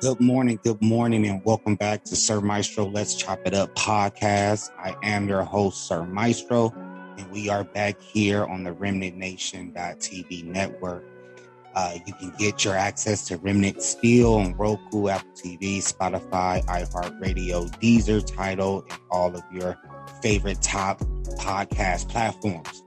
Good morning, good morning, and welcome back to Sir Maestro Let's Chop It Up podcast. I am your host, Sir Maestro, and we are back here on the Remnant Nation.tv network. Uh, you can get your access to Remnant Steel on Roku, Apple TV, Spotify, iHeartRadio, Deezer, Tidal, and all of your favorite top podcast platforms.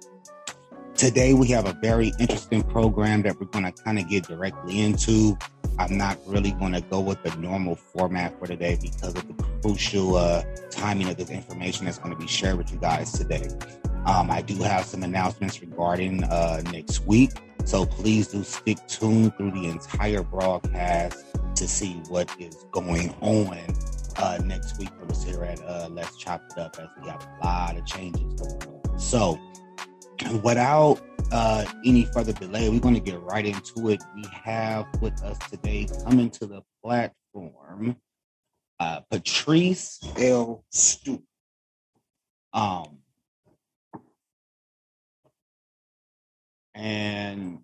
Today, we have a very interesting program that we're going to kind of get directly into. I'm not really going to go with the normal format for today because of the crucial uh, timing of this information that's going to be shared with you guys today. Um, I do have some announcements regarding uh, next week, so please do stick tuned through the entire broadcast to see what is going on uh, next week for us here at uh, Let's Chop It Up as we have a lot of changes going on. So, without uh, any further delay, we're going to get right into it. We have with us today coming to the platform uh, Patrice L. Stewart. Um, and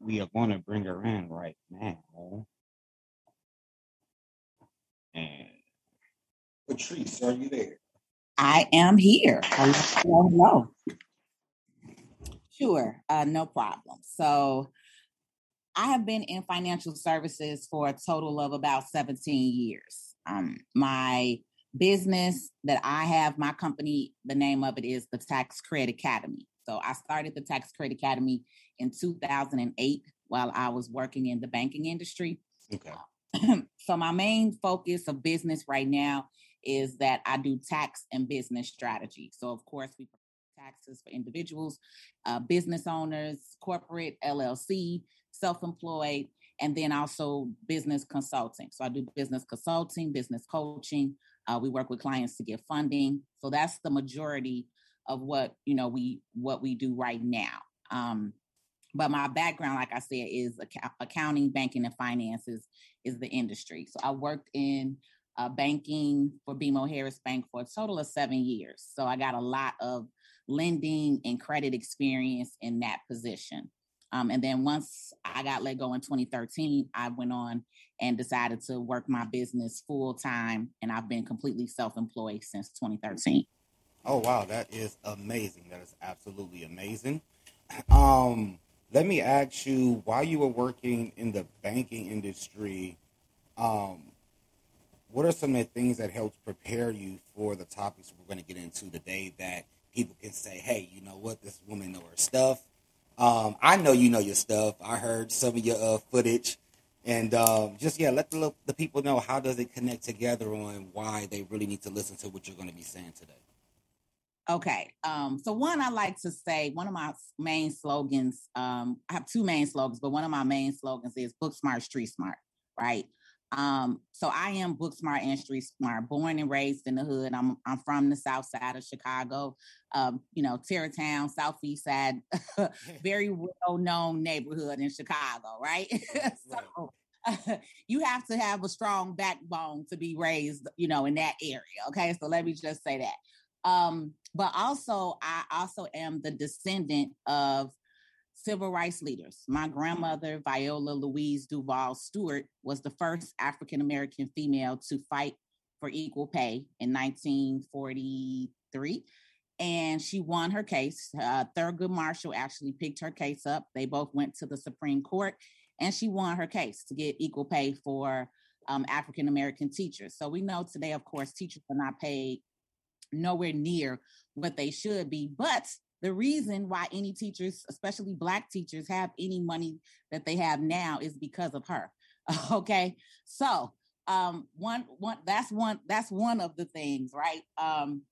we are going to bring her in right now. And Patrice, are you there? I am here. Hello. Sure, uh, no problem. So, I have been in financial services for a total of about 17 years. Um, my business that I have, my company, the name of it is the Tax Credit Academy. So, I started the Tax Credit Academy in 2008 while I was working in the banking industry. Okay. so, my main focus of business right now is that I do tax and business strategy. So, of course, we taxes for individuals, uh, business owners, corporate, LLC, self employed, and then also business consulting. So I do business consulting, business coaching. Uh, we work with clients to get funding. So that's the majority of what you know we what we do right now. Um, but my background, like I said, is ac- accounting, banking, and finances is the industry. So I worked in uh, banking for BMO Harris Bank for a total of seven years. So I got a lot of lending and credit experience in that position. Um, and then once I got let go in 2013, I went on and decided to work my business full time, and I've been completely self employed since 2013. Oh wow, that is amazing. That is absolutely amazing. Um, let me ask you, while you were working in the banking industry, um, what are some of the things that helped prepare you for the topics we're going to get into today that people can say, hey, you know what, this woman know her stuff. Um, I know you know your stuff. I heard some of your uh, footage, and um, just yeah, let the the people know how does it connect together on why they really need to listen to what you're going to be saying today. Okay. Um, so one I like to say, one of my main slogans, um, I have two main slogans, but one of my main slogans is book smart, street smart, right? Um, so I am book smart and street smart, born and raised in the hood. I'm I'm from the south side of Chicago, um, you know, Tarrytown, southeast side, very well known neighborhood in Chicago, right? so you have to have a strong backbone to be raised, you know, in that area. Okay. So let me just say that. Um, but also I also am the descendant of civil rights leaders. My grandmother, Viola Louise Duval Stewart, was the first African American female to fight for equal pay in 1943. And she won her case. Uh, Thurgood Marshall actually picked her case up. They both went to the Supreme Court, and she won her case to get equal pay for um, African American teachers. So we know today, of course, teachers are not paid nowhere near what they should be. But the reason why any teachers, especially black teachers, have any money that they have now is because of her. okay. So um one one that's one that's one of the things, right? Um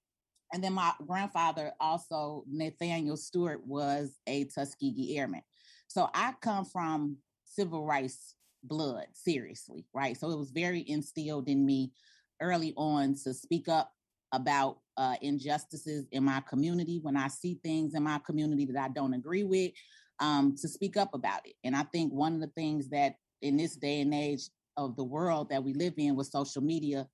and then my grandfather also Nathaniel Stewart was a Tuskegee Airman. So I come from civil rights blood, seriously, right? So it was very instilled in me early on to speak up about uh, injustices in my community, when I see things in my community that I don't agree with, um, to speak up about it. And I think one of the things that in this day and age of the world that we live in with social media,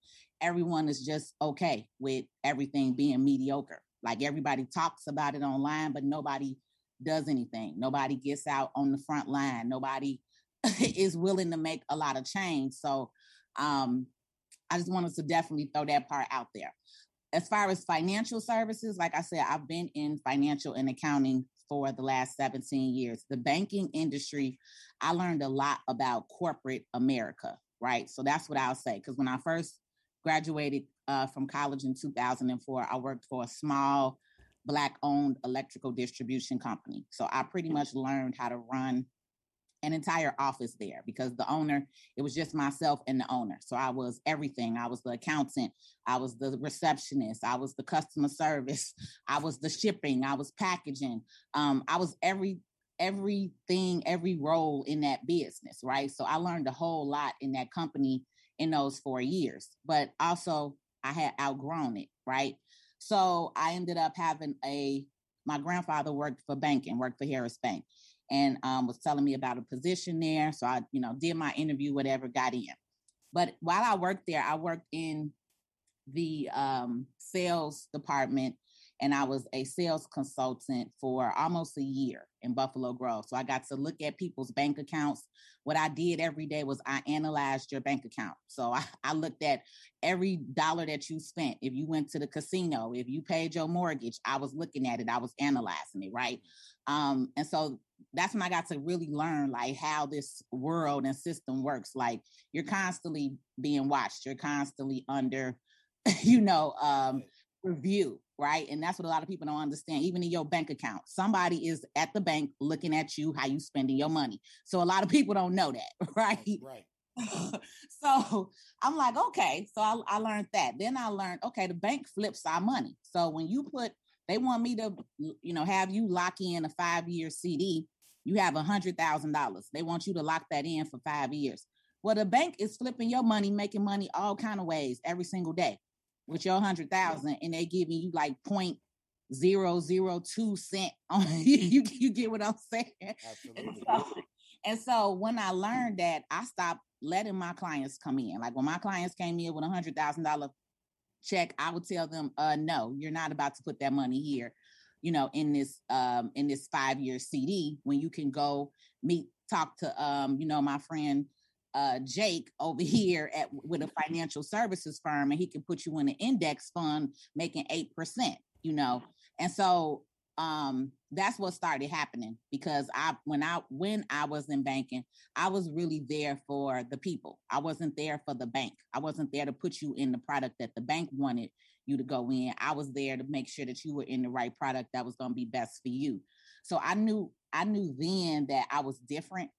everyone is just okay with everything being mediocre. Like everybody talks about it online, but nobody does anything. Nobody gets out on the front line. Nobody is willing to make a lot of change. So um, I just wanted to definitely throw that part out there. As far as financial services, like I said, I've been in financial and accounting for the last 17 years. The banking industry, I learned a lot about corporate America, right? So that's what I'll say. Because when I first graduated uh, from college in 2004, I worked for a small Black owned electrical distribution company. So I pretty much learned how to run an entire office there because the owner, it was just myself and the owner. So I was everything. I was the accountant, I was the receptionist, I was the customer service, I was the shipping, I was packaging. Um, I was every everything, every role in that business, right? So I learned a whole lot in that company in those four years. But also I had outgrown it, right? So I ended up having a my grandfather worked for banking, worked for Harris Bank and um, was telling me about a position there. So I, you know, did my interview, whatever, got in. But while I worked there, I worked in the um, sales department and I was a sales consultant for almost a year in Buffalo Grove. So I got to look at people's bank accounts. What I did every day was I analyzed your bank account. So I, I looked at every dollar that you spent. If you went to the casino, if you paid your mortgage, I was looking at it, I was analyzing it, right? Um, and so that's when I got to really learn like how this world and system works. Like you're constantly being watched, you're constantly under, you know, um, review, right? And that's what a lot of people don't understand. Even in your bank account, somebody is at the bank looking at you, how you spending your money. So a lot of people don't know that, right? Right. so I'm like, okay. So I, I learned that. Then I learned, okay, the bank flips our money. So when you put, they want me to, you know, have you lock in a five year CD. You have a hundred thousand dollars. They want you to lock that in for five years. Well, the bank is flipping your money, making money all kind of ways every single day with your hundred thousand, and they giving you like point zero zero two cent on you. You get what I'm saying? Absolutely. And so, and so when I learned that, I stopped letting my clients come in. Like when my clients came in with a hundred thousand dollar check, I would tell them, uh, no, you're not about to put that money here, you know, in this um in this five year CD when you can go meet, talk to um, you know, my friend uh, Jake over here at with a financial services firm, and he can put you in an index fund making eight percent. You know, and so um, that's what started happening because I when I when I was in banking, I was really there for the people. I wasn't there for the bank. I wasn't there to put you in the product that the bank wanted you to go in. I was there to make sure that you were in the right product that was going to be best for you. So I knew I knew then that I was different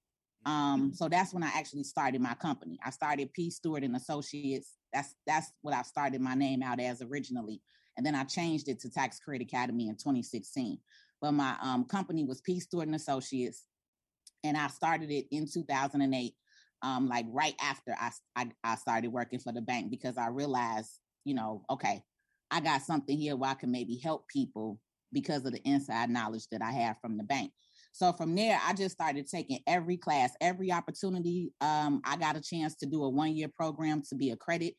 um, so that's when I actually started my company. I started P Stewart and Associates. That's that's what I started my name out as originally, and then I changed it to Tax Credit Academy in 2016. But my um, company was P Stewart and Associates, and I started it in 2008, um, like right after I, I I started working for the bank because I realized, you know, okay, I got something here where I can maybe help people because of the inside knowledge that I have from the bank. So from there, I just started taking every class, every opportunity. Um, I got a chance to do a one year program to be a credit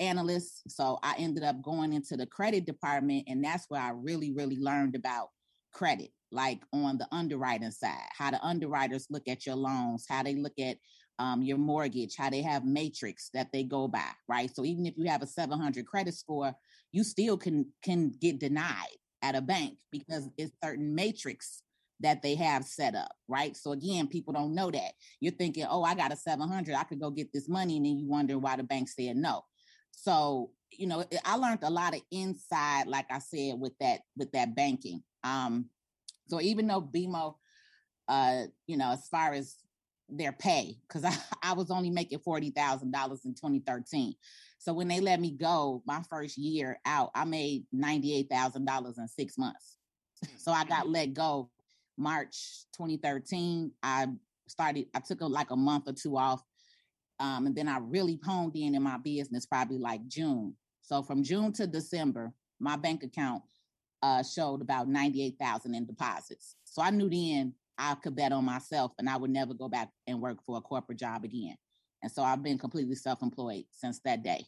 analyst. So I ended up going into the credit department, and that's where I really, really learned about credit, like on the underwriting side, how the underwriters look at your loans, how they look at um, your mortgage, how they have matrix that they go by, right? So even if you have a 700 credit score, you still can can get denied at a bank because it's certain matrix that they have set up, right? So again, people don't know that. You're thinking, oh, I got a 700, I could go get this money. And then you wonder why the bank said no. So, you know, I learned a lot of inside, like I said, with that, with that banking. Um, so even though BMO, uh, you know, as far as their pay, because I, I was only making $40,000 in 2013. So when they let me go my first year out, I made $98,000 in six months. So I got let go March 2013, I started, I took a, like a month or two off. Um, and then I really honed in in my business probably like June. So from June to December, my bank account uh, showed about 98,000 in deposits. So I knew then I could bet on myself and I would never go back and work for a corporate job again. And so I've been completely self-employed since that day.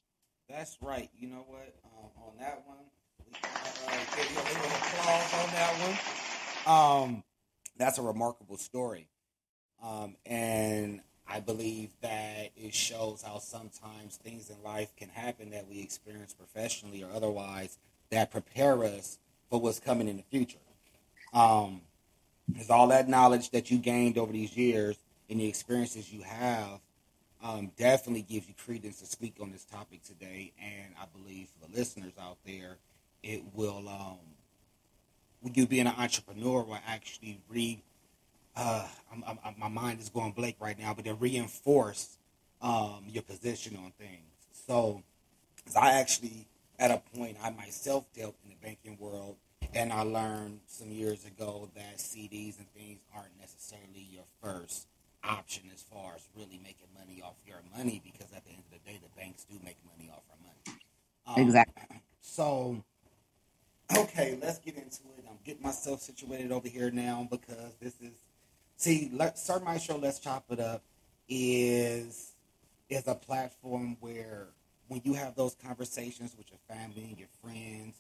That's right. You know what? Um, on that one, we uh, give you a little applause on that one. Um, that's a remarkable story. Um, and I believe that it shows how sometimes things in life can happen that we experience professionally or otherwise that prepare us for what's coming in the future. Um, is all that knowledge that you gained over these years and the experiences you have um, definitely gives you credence to speak on this topic today. And I believe for the listeners out there, it will, um, you being an entrepreneur will actually re, uh, I'm, I'm, my mind is going blank right now, but to reinforce um, your position on things. So, I actually, at a point, I myself dealt in the banking world and I learned some years ago that CDs and things aren't necessarily your first option as far as really making money off your money because at the end of the day, the banks do make money off our money. Um, exactly. So, okay, let's get into it. I'm getting myself situated over here now because this is see, let, Sir show. let's chop it up. Is is a platform where when you have those conversations with your family and your friends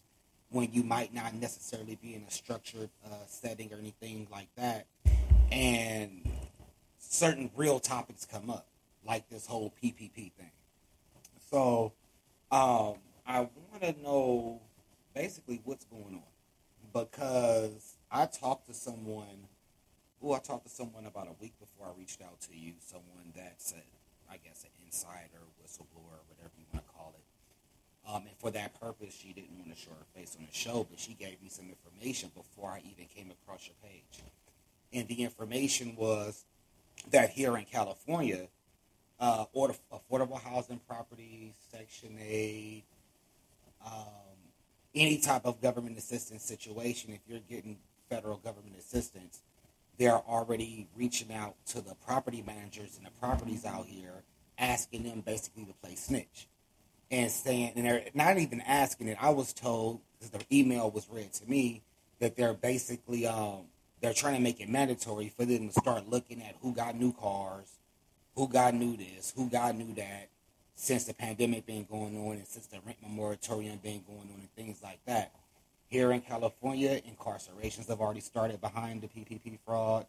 when you might not necessarily be in a structured uh, setting or anything like that. And certain real topics come up, like this whole PPP thing. So um, I want to know basically what's going on because I talked to someone. Oh, I talked to someone about a week before I reached out to you. Someone that's a, I guess, an insider, whistleblower, whatever you want to call it um, and for that purpose, she didn't want to show her face on the show, but she gave me some information before I even came across your page. And the information was that here in California, uh, affordable housing properties, Section 8, um, any type of government assistance situation, if you're getting federal government assistance, they're already reaching out to the property managers and the properties out here, asking them basically to play snitch and saying, and they're not even asking it. I was told because the email was read to me that they're basically um, they're trying to make it mandatory for them to start looking at who got new cars, who got new this, who got new that, since the pandemic been going on and since the rent moratorium been going on and things like that. Here in California, incarcerations have already started behind the PPP fraud.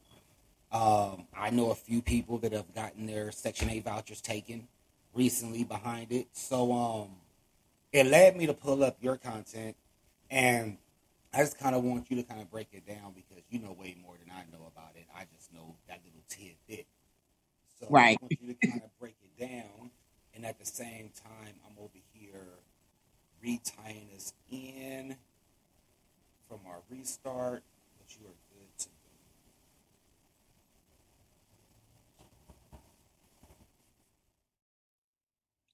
Um, I know a few people that have gotten their Section 8 vouchers taken recently behind it. So um, it led me to pull up your content, and I just kind of want you to kind of break it down because you know way more than I know about it. I just know that little tidbit. So right. I want you to kind of break it down, and at the same time, I'm over here retying us in from our restart, but you are good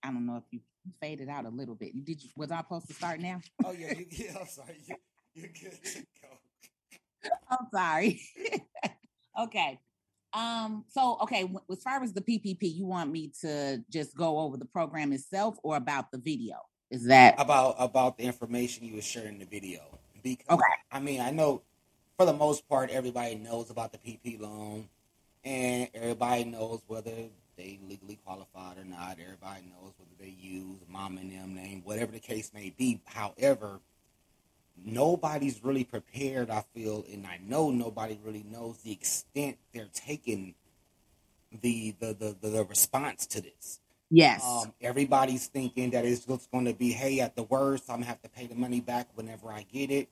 I don't know if you faded out a little bit. Did you? Was I supposed to start now? Oh yeah, you, yeah. I'm sorry. You, you're good to go. I'm sorry. okay. Um. So okay, as far as the PPP, you want me to just go over the program itself, or about the video? Is that about about the information you were sharing in the video? Because okay. I mean, I know for the most part, everybody knows about the PP loan, and everybody knows whether they legally qualified or not. Everybody knows whether they use mom and them name, whatever the case may be. However, nobody's really prepared, I feel, and I know nobody really knows the extent they're taking the the the, the, the response to this. Yes. Um, everybody's thinking that it's just going to be, hey, at the worst, I'm going to have to pay the money back whenever I get it.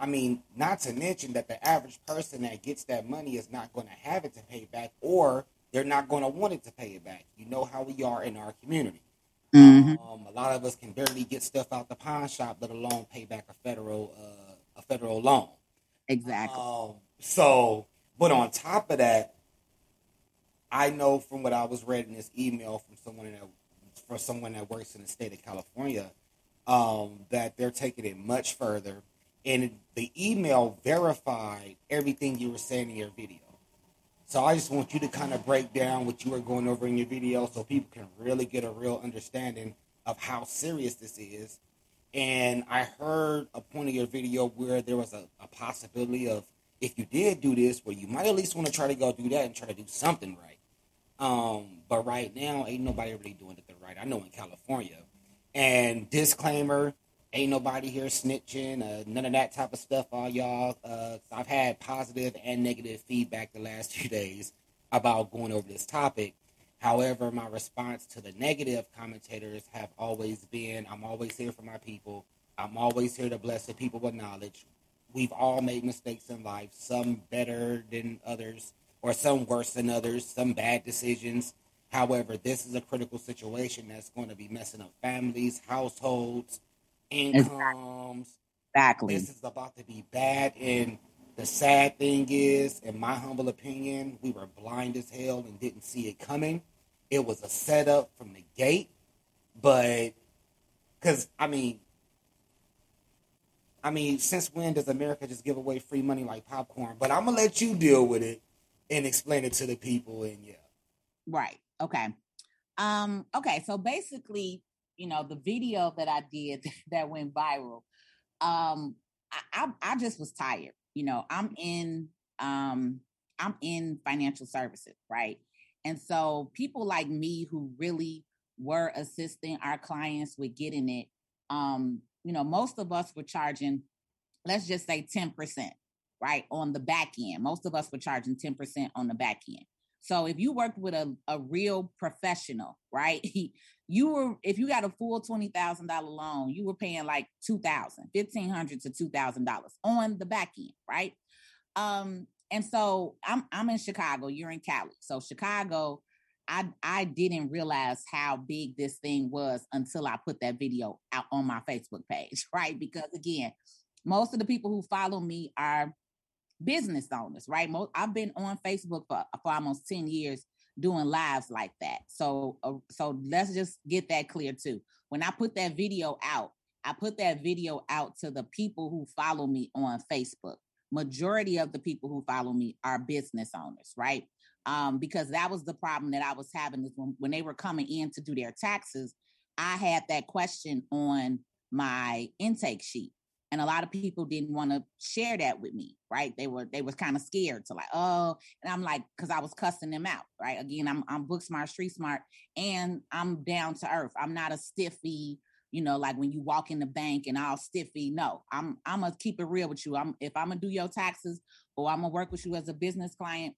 I mean, not to mention that the average person that gets that money is not going to have it to pay back, or they're not going to want it to pay it back. You know how we are in our community. Mm-hmm. Um, a lot of us can barely get stuff out the pawn shop, let alone pay back a federal uh, a federal loan. Exactly. Um, so, but on top of that, I know from what I was reading this email from someone that for someone that works in the state of California um, that they're taking it much further, and the email verified everything you were saying in your video. So I just want you to kind of break down what you were going over in your video so people can really get a real understanding of how serious this is. And I heard a point of your video where there was a, a possibility of if you did do this, where you might at least want to try to go do that and try to do something right. Um, but right now, ain't nobody really doing it the right. I know in California. And disclaimer, ain't nobody here snitching, uh, none of that type of stuff, all y'all. Uh, I've had positive and negative feedback the last few days about going over this topic. However, my response to the negative commentators have always been I'm always here for my people. I'm always here to bless the people with knowledge. We've all made mistakes in life, some better than others, or some worse than others, some bad decisions. However, this is a critical situation that's going to be messing up families, households, incomes. Exactly. This is about to be bad. And the sad thing is, in my humble opinion, we were blind as hell and didn't see it coming. It was a setup from the gate. But, because, I mean, I mean, since when does America just give away free money like popcorn? But I'm gonna let you deal with it and explain it to the people. And yeah, right. Okay. Um. Okay. So basically, you know, the video that I did that went viral. Um. I, I, I just was tired. You know, I'm in um I'm in financial services, right? And so people like me who really were assisting our clients with getting it, um, you know, most of us were charging, let's just say 10%, right? On the back end. Most of us were charging 10% on the back end. So if you worked with a, a real professional, right? You were if you got a full twenty thousand dollar loan, you were paying like two thousand, fifteen hundred to two thousand dollars on the back end, right? Um, and so I'm I'm in Chicago, you're in Cali. So Chicago, I I didn't realize how big this thing was until I put that video out on my Facebook page, right? Because again, most of the people who follow me are business owners, right? Most, I've been on Facebook for, for almost 10 years doing lives like that. So uh, so let's just get that clear too. When I put that video out, I put that video out to the people who follow me on Facebook. Majority of the people who follow me are business owners, right? um, because that was the problem that I was having is when, when they were coming in to do their taxes, I had that question on my intake sheet. And a lot of people didn't want to share that with me, right? They were they was kind of scared to like, oh, and I'm like, because I was cussing them out, right? Again, I'm I'm book smart, street smart, and I'm down to earth. I'm not a stiffy, you know, like when you walk in the bank and all stiffy. No, I'm I'm gonna keep it real with you. I'm if I'm gonna do your taxes or I'm gonna work with you as a business client,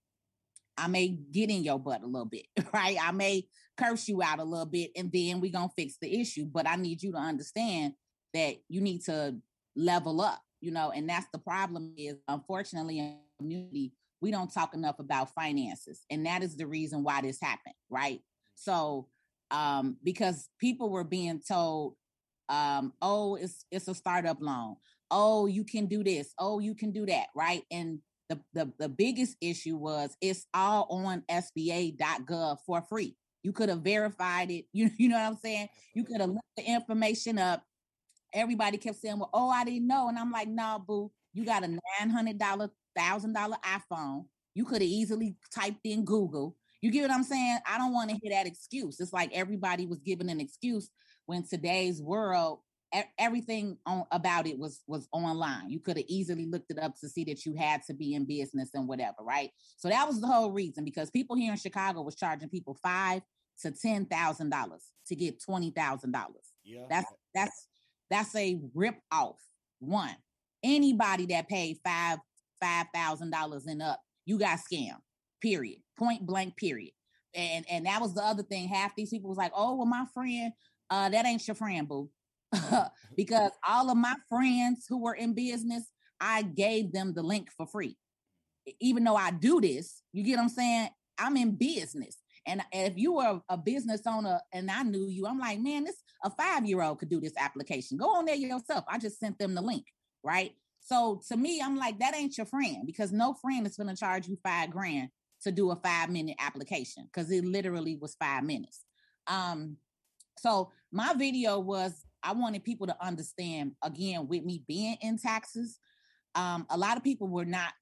I may get in your butt a little bit, right? I may curse you out a little bit and then we're going to fix the issue. But I need you to understand that you need to level up, you know, and that's the problem is unfortunately in community, we don't talk enough about finances. And that is the reason why this happened, right? So, um, because people were being told, um, oh, it's it's a startup loan. Oh, you can do this. Oh, you can do that, right? And the, the, the biggest issue was it's all on SBA.gov for free. You could have verified it. You, you know what I'm saying? You could have looked the information up. Everybody kept saying, well, oh, I didn't know. And I'm like, nah, boo, you got a $900, $1,000 iPhone. You could have easily typed in Google. You get what I'm saying? I don't want to hear that excuse. It's like everybody was giving an excuse when today's world everything on about it was was online. You could have easily looked it up to see that you had to be in business and whatever, right? So that was the whole reason because people here in Chicago was charging people five to ten thousand dollars to get twenty thousand dollars. Yeah, that's that's that's a rip off. One, anybody that paid five five thousand dollars and up, you got scammed. Period. Point blank. Period. And and that was the other thing. Half these people was like, "Oh, well, my friend, uh, that ain't your friend, boo." because all of my friends who were in business, I gave them the link for free. Even though I do this, you get what I'm saying? I'm in business. And if you were a business owner and I knew you, I'm like, man, this a five year old could do this application. Go on there yourself. I just sent them the link, right? So to me, I'm like, that ain't your friend because no friend is going to charge you five grand to do a five minute application because it literally was five minutes. Um, so my video was I wanted people to understand again with me being in taxes. Um, a lot of people were not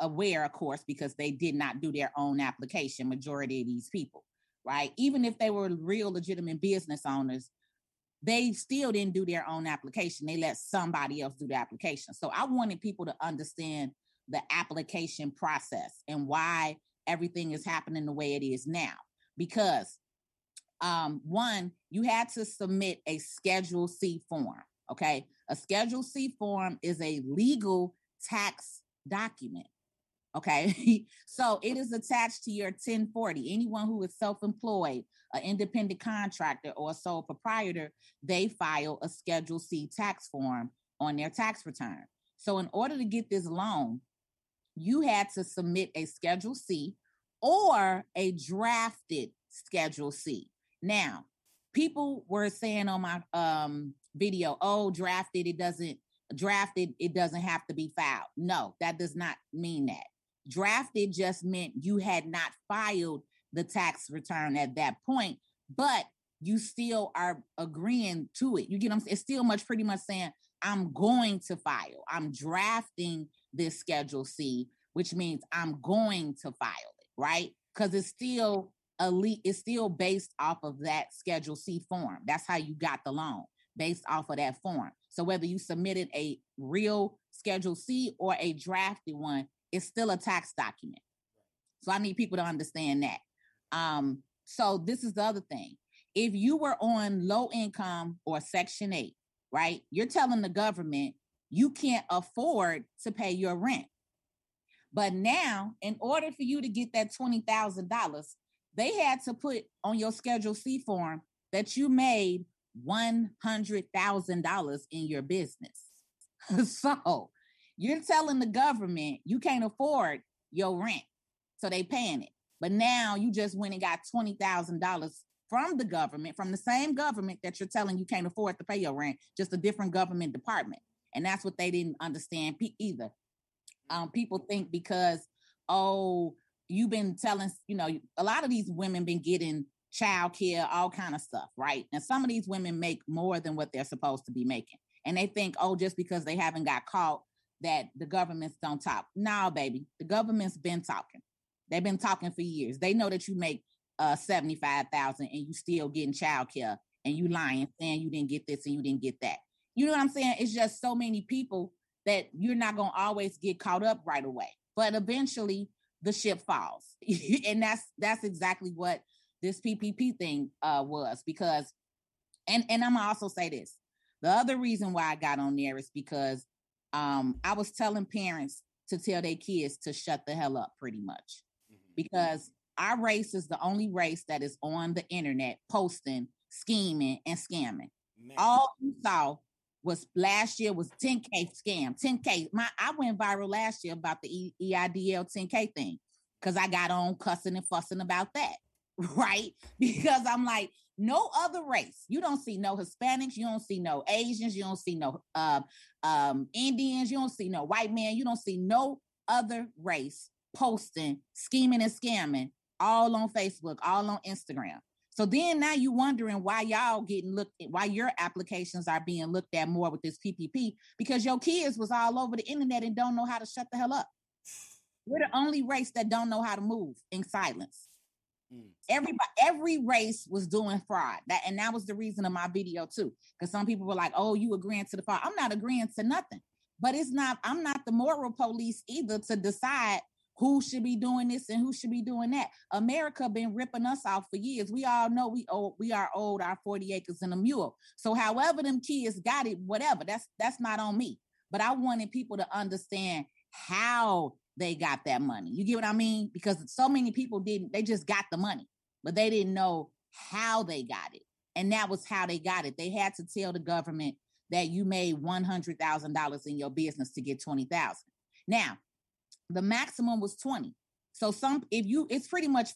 aware, of course, because they did not do their own application. Majority of these people, right? Even if they were real legitimate business owners, they still didn't do their own application. They let somebody else do the application. So I wanted people to understand the application process and why everything is happening the way it is now. Because um, one, you had to submit a Schedule C form. Okay. A Schedule C form is a legal tax document. Okay. so it is attached to your 1040. Anyone who is self employed, an independent contractor, or a sole proprietor, they file a Schedule C tax form on their tax return. So, in order to get this loan, you had to submit a Schedule C or a drafted Schedule C. Now, people were saying on my um, video, oh, drafted, it doesn't drafted, it doesn't have to be filed. No, that does not mean that. Drafted just meant you had not filed the tax return at that point, but you still are agreeing to it. You get them? It's still much pretty much saying, I'm going to file. I'm drafting this Schedule C, which means I'm going to file it, right? Because it's still elite, it's still based off of that Schedule C form. That's how you got the loan, based off of that form. So whether you submitted a real Schedule C or a drafted one, it's still a tax document. So I need people to understand that. Um, so this is the other thing. If you were on low income or Section 8, right, you're telling the government you can't afford to pay your rent. But now, in order for you to get that $20,000, they had to put on your Schedule C form that you made $100,000 in your business. so you're telling the government you can't afford your rent. So they paying it. But now you just went and got $20,000 from the government, from the same government that you're telling you can't afford to pay your rent, just a different government department. And that's what they didn't understand either. Um, people think because, oh, you've been telling, you know, a lot of these women been getting child care, all kind of stuff, right? And some of these women make more than what they're supposed to be making. And they think, oh, just because they haven't got caught, that the governments don't talk. No, baby, the government's been talking. They've been talking for years. They know that you make uh 75,000 and you still getting child care and you lying saying you didn't get this and you didn't get that. You know what I'm saying? It's just so many people that you're not going to always get caught up right away. But eventually the ship falls. and that's that's exactly what this PPP thing uh, was because, and and I'm also say this. The other reason why I got on there is because um, I was telling parents to tell their kids to shut the hell up, pretty much, mm-hmm. because our race is the only race that is on the internet posting, scheming, and scamming. Man. All you saw was last year was 10k scam, 10k. My I went viral last year about the EIDL 10k thing because I got on cussing and fussing about that. right? Because I'm like, no other race. You don't see no Hispanics, you don't see no Asians, you don't see no uh, um, Indians, you don't see no white man, you don't see no other race posting, scheming and scamming all on Facebook, all on Instagram. So then now you wondering why y'all getting looked at, why your applications are being looked at more with this PPP because your kids was all over the internet and don't know how to shut the hell up. We're the only race that don't know how to move in silence. Mm. Everybody, every race was doing fraud. That and that was the reason of my video too. Because some people were like, "Oh, you agreeing to the fraud?" I'm not agreeing to nothing. But it's not. I'm not the moral police either to decide who should be doing this and who should be doing that. America been ripping us off for years. We all know we owe, we are owed our 40 acres and a mule. So however them kids got it, whatever, that's that's not on me. But I wanted people to understand how they got that money. You get what I mean? Because so many people didn't, they just got the money, but they didn't know how they got it. And that was how they got it. They had to tell the government that you made $100,000 in your business to get 20,000. Now, the maximum was 20. So some if you it's pretty much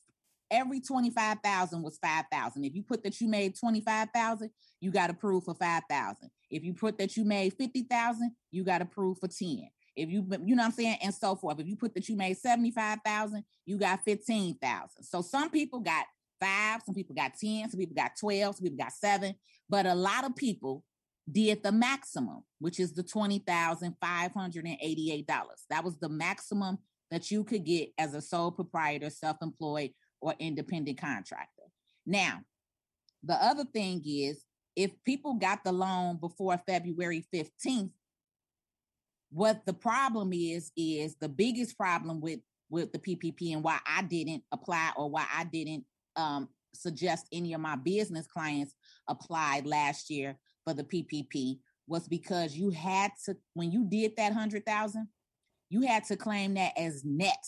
every 25,000 was 5,000. If you put that you made 25,000, you got approved for 5,000. If you put that you made 50,000, you got approved for 10. If you, you know what I'm saying, and so forth. If you put that you made 75,000, you got 15,000. So some people got five, some people got 10, some people got 12, some people got seven, but a lot of people did the maximum, which is the $20,588. That was the maximum that you could get as a sole proprietor, self employed, or independent contractor. Now, the other thing is if people got the loan before February 15th, what the problem is is the biggest problem with with the PPP and why I didn't apply or why I didn't um, suggest any of my business clients applied last year for the PPP was because you had to when you did that hundred thousand, you had to claim that as net.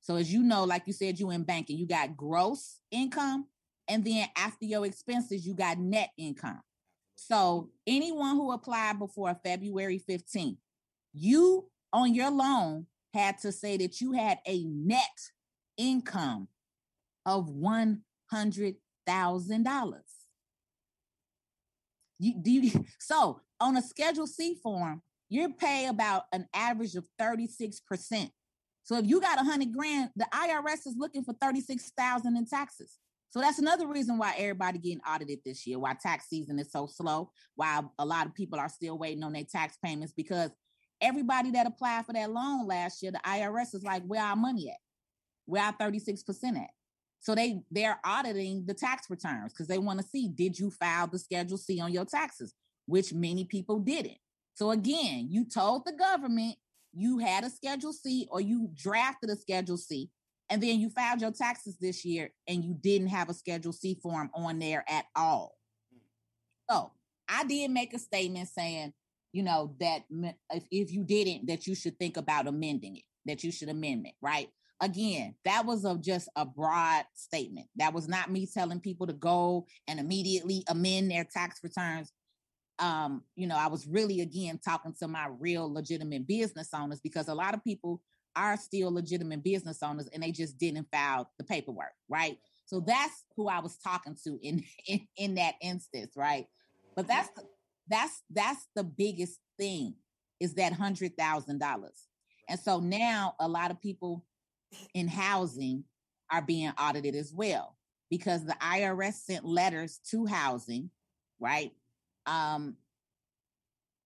So as you know, like you said, you in banking, you got gross income, and then after your expenses, you got net income. So anyone who applied before February 15th, you on your loan had to say that you had a net income of one hundred thousand dollars. You do you, so on a Schedule C form, you pay about an average of 36%. So if you got a hundred grand, the IRS is looking for 36,000 in taxes. So that's another reason why everybody getting audited this year, why tax season is so slow, why a lot of people are still waiting on their tax payments because everybody that applied for that loan last year, the IRS is like, where our money at? Where our 36% at? So they they're auditing the tax returns because they want to see did you file the Schedule C on your taxes, which many people didn't. So again, you told the government you had a Schedule C or you drafted a Schedule C, and then you filed your taxes this year and you didn't have a Schedule C form on there at all. Hmm. So I did make a statement saying, you know, that if, if you didn't, that you should think about amending it, that you should amend it, right? again, that was a, just a broad statement. That was not me telling people to go and immediately amend their tax returns. Um, you know, I was really again talking to my real legitimate business owners because a lot of people are still legitimate business owners and they just didn't file the paperwork, right? So that's who I was talking to in in, in that instance, right? But that's the, that's that's the biggest thing is that hundred thousand dollars. And so now a lot of people in housing are being audited as well because the IRS sent letters to housing, right? Um,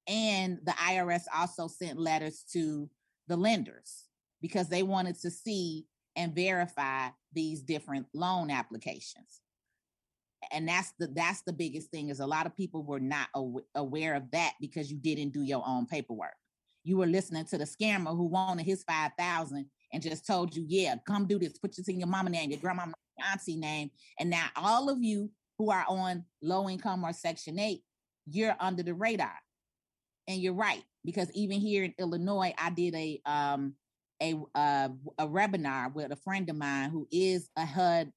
and the IRS also sent letters to the lenders because they wanted to see and verify these different loan applications. And that's the that's the biggest thing is a lot of people were not aw- aware of that because you didn't do your own paperwork. You were listening to the scammer who wanted his 5000 and just told you, yeah, come do this, put this in your mama name, your grandma, auntie name. And now all of you who are on low income or section eight, you're under the radar. And you're right, because even here in Illinois, I did a um a uh, a webinar with a friend of mine who is a HUD,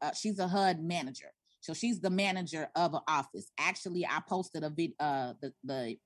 uh, she's a HUD manager. So she's the manager of an office. Actually, I posted a vid, uh, the the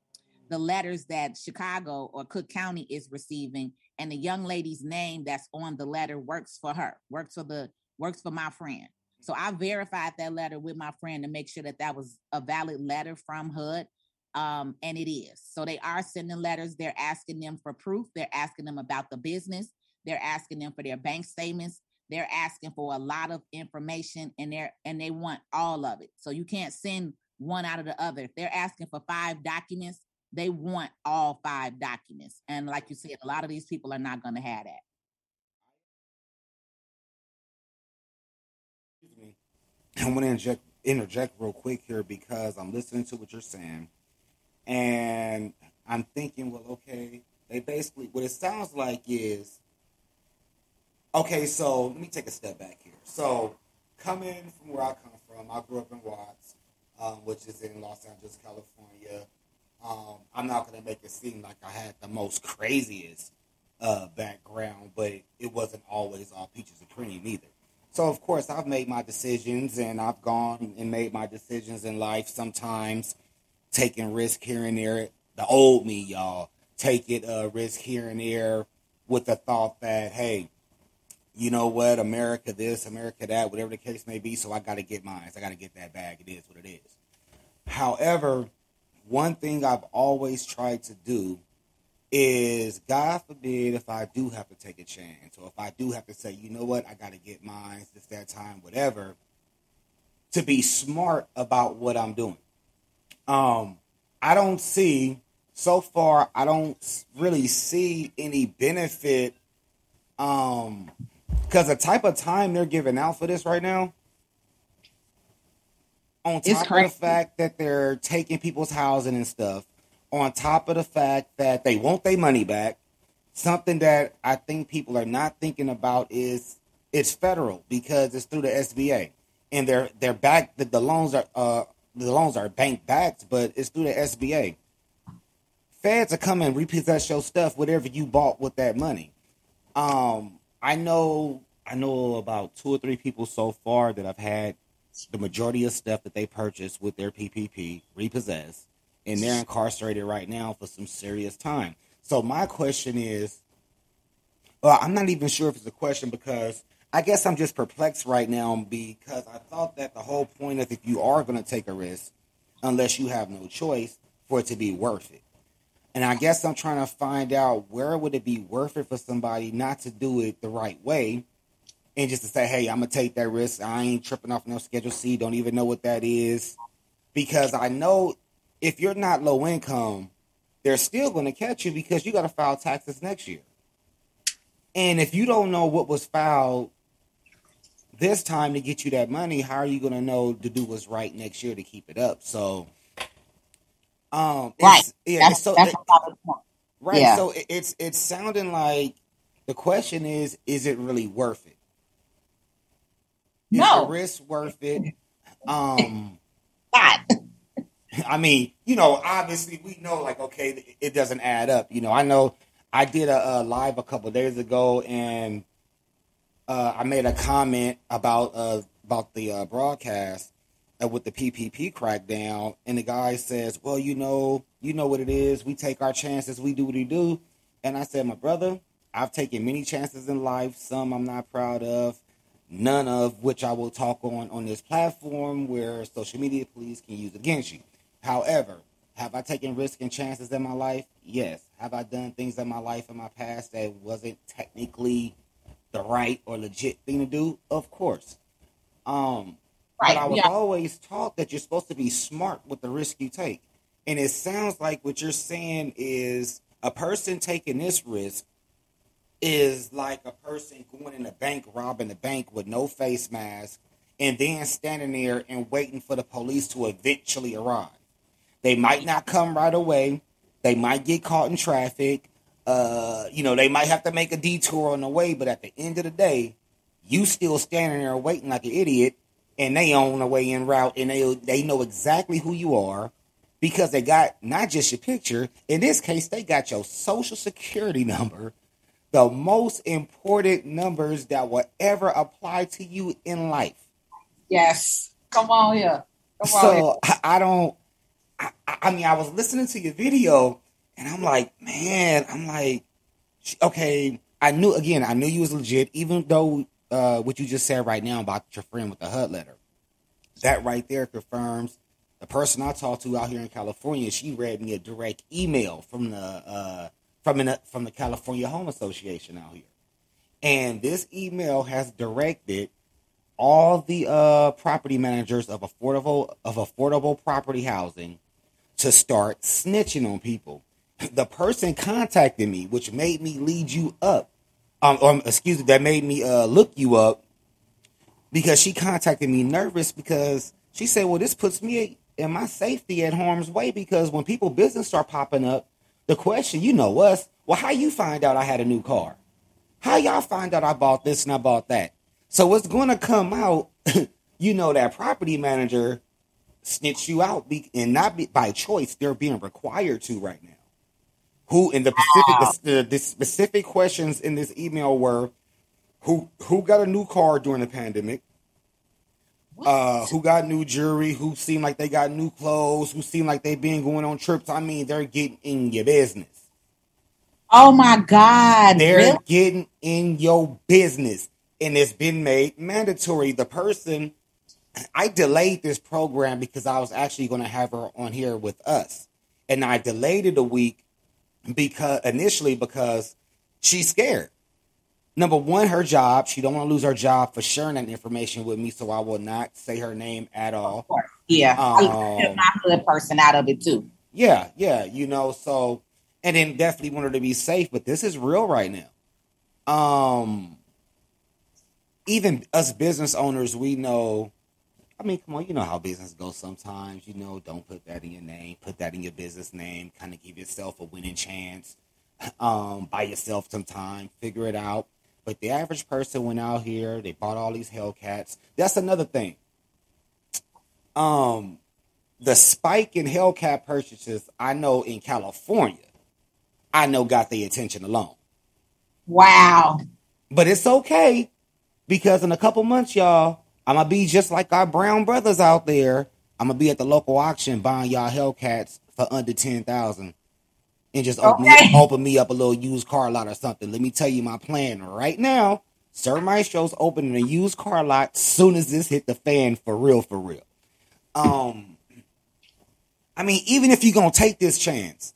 the letters that Chicago or Cook County is receiving, and the young lady's name that's on the letter works for her, works for the works for my friend. So I verified that letter with my friend to make sure that that was a valid letter from HUD. Um, and it is. So they are sending letters. They're asking them for proof. They're asking them about the business. They're asking them for their bank statements. They're asking for a lot of information and they're and they want all of it. So you can't send one out of the other. If they're asking for five documents, they want all five documents. And like you said, a lot of these people are not going to have that. I want to inject, interject real quick here because I'm listening to what you're saying. And I'm thinking, well, okay, they basically, what it sounds like is, okay, so let me take a step back here. So, coming from where I come from, I grew up in Watts, um, which is in Los Angeles, California. Um, I'm not going to make it seem like I had the most craziest uh, background, but it wasn't always all peaches and cream either. So, of course, I've made my decisions and I've gone and made my decisions in life, sometimes taking risk here and there. The old me, y'all, take it uh, risk here and there with the thought that, hey, you know what, America this, America that, whatever the case may be, so I got to get mine. I got to get that bag. It is what it is. However, one thing I've always tried to do is, God forbid, if I do have to take a chance, or if I do have to say, you know what, I got to get mine, it's that time, whatever, to be smart about what I'm doing. Um, I don't see, so far, I don't really see any benefit, um, because the type of time they're giving out for this right now, on top of the fact that they're taking people's housing and stuff, on top of the fact that they want their money back, something that I think people are not thinking about is it's federal because it's through the SBA and they're they're back the, the loans are uh the loans are bank backed, but it's through the SBA. feds are coming repossess your stuff, whatever you bought with that money. Um, I know I know about two or three people so far that I've had the majority of stuff that they purchased with their PPP repossessed, and they're incarcerated right now for some serious time. So my question is, well, I'm not even sure if it's a question because I guess I'm just perplexed right now because I thought that the whole point of if you are going to take a risk, unless you have no choice, for it to be worth it. And I guess I'm trying to find out where would it be worth it for somebody not to do it the right way and just to say, hey, I'm gonna take that risk. I ain't tripping off no schedule C, don't even know what that is. Because I know if you're not low income, they're still gonna catch you because you gotta file taxes next year. And if you don't know what was filed this time to get you that money, how are you gonna know to do what's right next year to keep it up? So um right. yeah, that's, so that's it, right. Yeah. So it, it's it's sounding like the question is, is it really worth it? Is No. the risk worth it? Um not. I mean, you know, obviously we know like okay, it doesn't add up. You know, I know I did a, a live a couple days ago and uh, I made a comment about uh, about the uh, broadcast uh, with the PPP crackdown, and the guy says, "Well, you know, you know what it is. We take our chances. We do what we do." And I said, "My brother, I've taken many chances in life. Some I'm not proud of, none of which I will talk on on this platform where social media police can use against you. However, have I taken risks and chances in my life? Yes. Have I done things in my life in my past that wasn't technically the right or legit thing to do? Of course. Um, Right. but I was Yeah. always taught that you're supposed to be smart with the risk you take. And it sounds like what you're saying is a person taking this risk is like a person going in a bank, robbing the bank with no face mask, and then standing there and waiting for the police to eventually arrive. They might not come right away. They might get caught in traffic. Uh, you know, they might have to make a detour on the way, but at the end of the day, you still standing there waiting like an idiot, and they on the way in route, and they they know exactly who you are because they got not just your picture. In this case, they got your social security number, the most important numbers that will ever apply to you in life. Yes. Come on here. Come on. here. So I, I don't. I I mean, I was listening to your video, and I'm like, man, I'm like, okay. I knew again. I knew you was legit, even though uh, what you just said right now about your friend with the HUD letter. That right there confirms the person I talked to out here in California. She read me a direct email from the uh, from an, from the California Home Association out here, and this email has directed all the uh, property managers of affordable of affordable property housing to start snitching on people. The person contacted me, which made me lead you up. Um, um excuse me, that made me uh, look you up because she contacted me nervous because she said, "Well, this puts me and my safety at harm's way because when people business start popping up, the question, you know us, well, how you find out I had a new car? How y'all find out I bought this and I bought that? So what's going to come out? you know that property manager snitch you out be, and not be, by choice; they're being required to right now. Who in the specific the, the specific questions in this email were who who got a new car during the pandemic? Uh, who got new jewelry? Who seemed like they got new clothes? Who seemed like they've been going on trips? I mean, they're getting in your business. Oh my God. They're Really? getting in your business, and it's been made mandatory. The person, I delayed this program because I was actually going to have her on here with us, and I delayed it a week because initially because she's scared. Number one, her job. She don't want to lose her job for sharing that information with me, so I will not say her name at all. Yeah. Um, my hood person out of it too. Yeah, yeah, you know, so and then definitely want her to be safe, but this is real right now. Um even us business owners, we know I mean, come on, you know how business goes sometimes. You know, don't put that in your name, put that in your business name, kind of give yourself a winning chance. Um, buy yourself some time, figure it out. But the average person went out here, they bought all these Hellcats. That's another thing. Um, the spike in Hellcat purchases, I know in California, I know got the attention alone. Wow. But it's okay because in a couple months, y'all, I'm gonna be just like our brown brothers out there. I'm gonna be at the local auction buying y'all Hellcats for under ten thousand, and just open, okay. me, open me up a little used car lot or something. Let me tell you my plan right now. Sir Maestro's opening a used car lot soon as this hit the fan for real, for real. Um, I mean, even if you're gonna take this chance,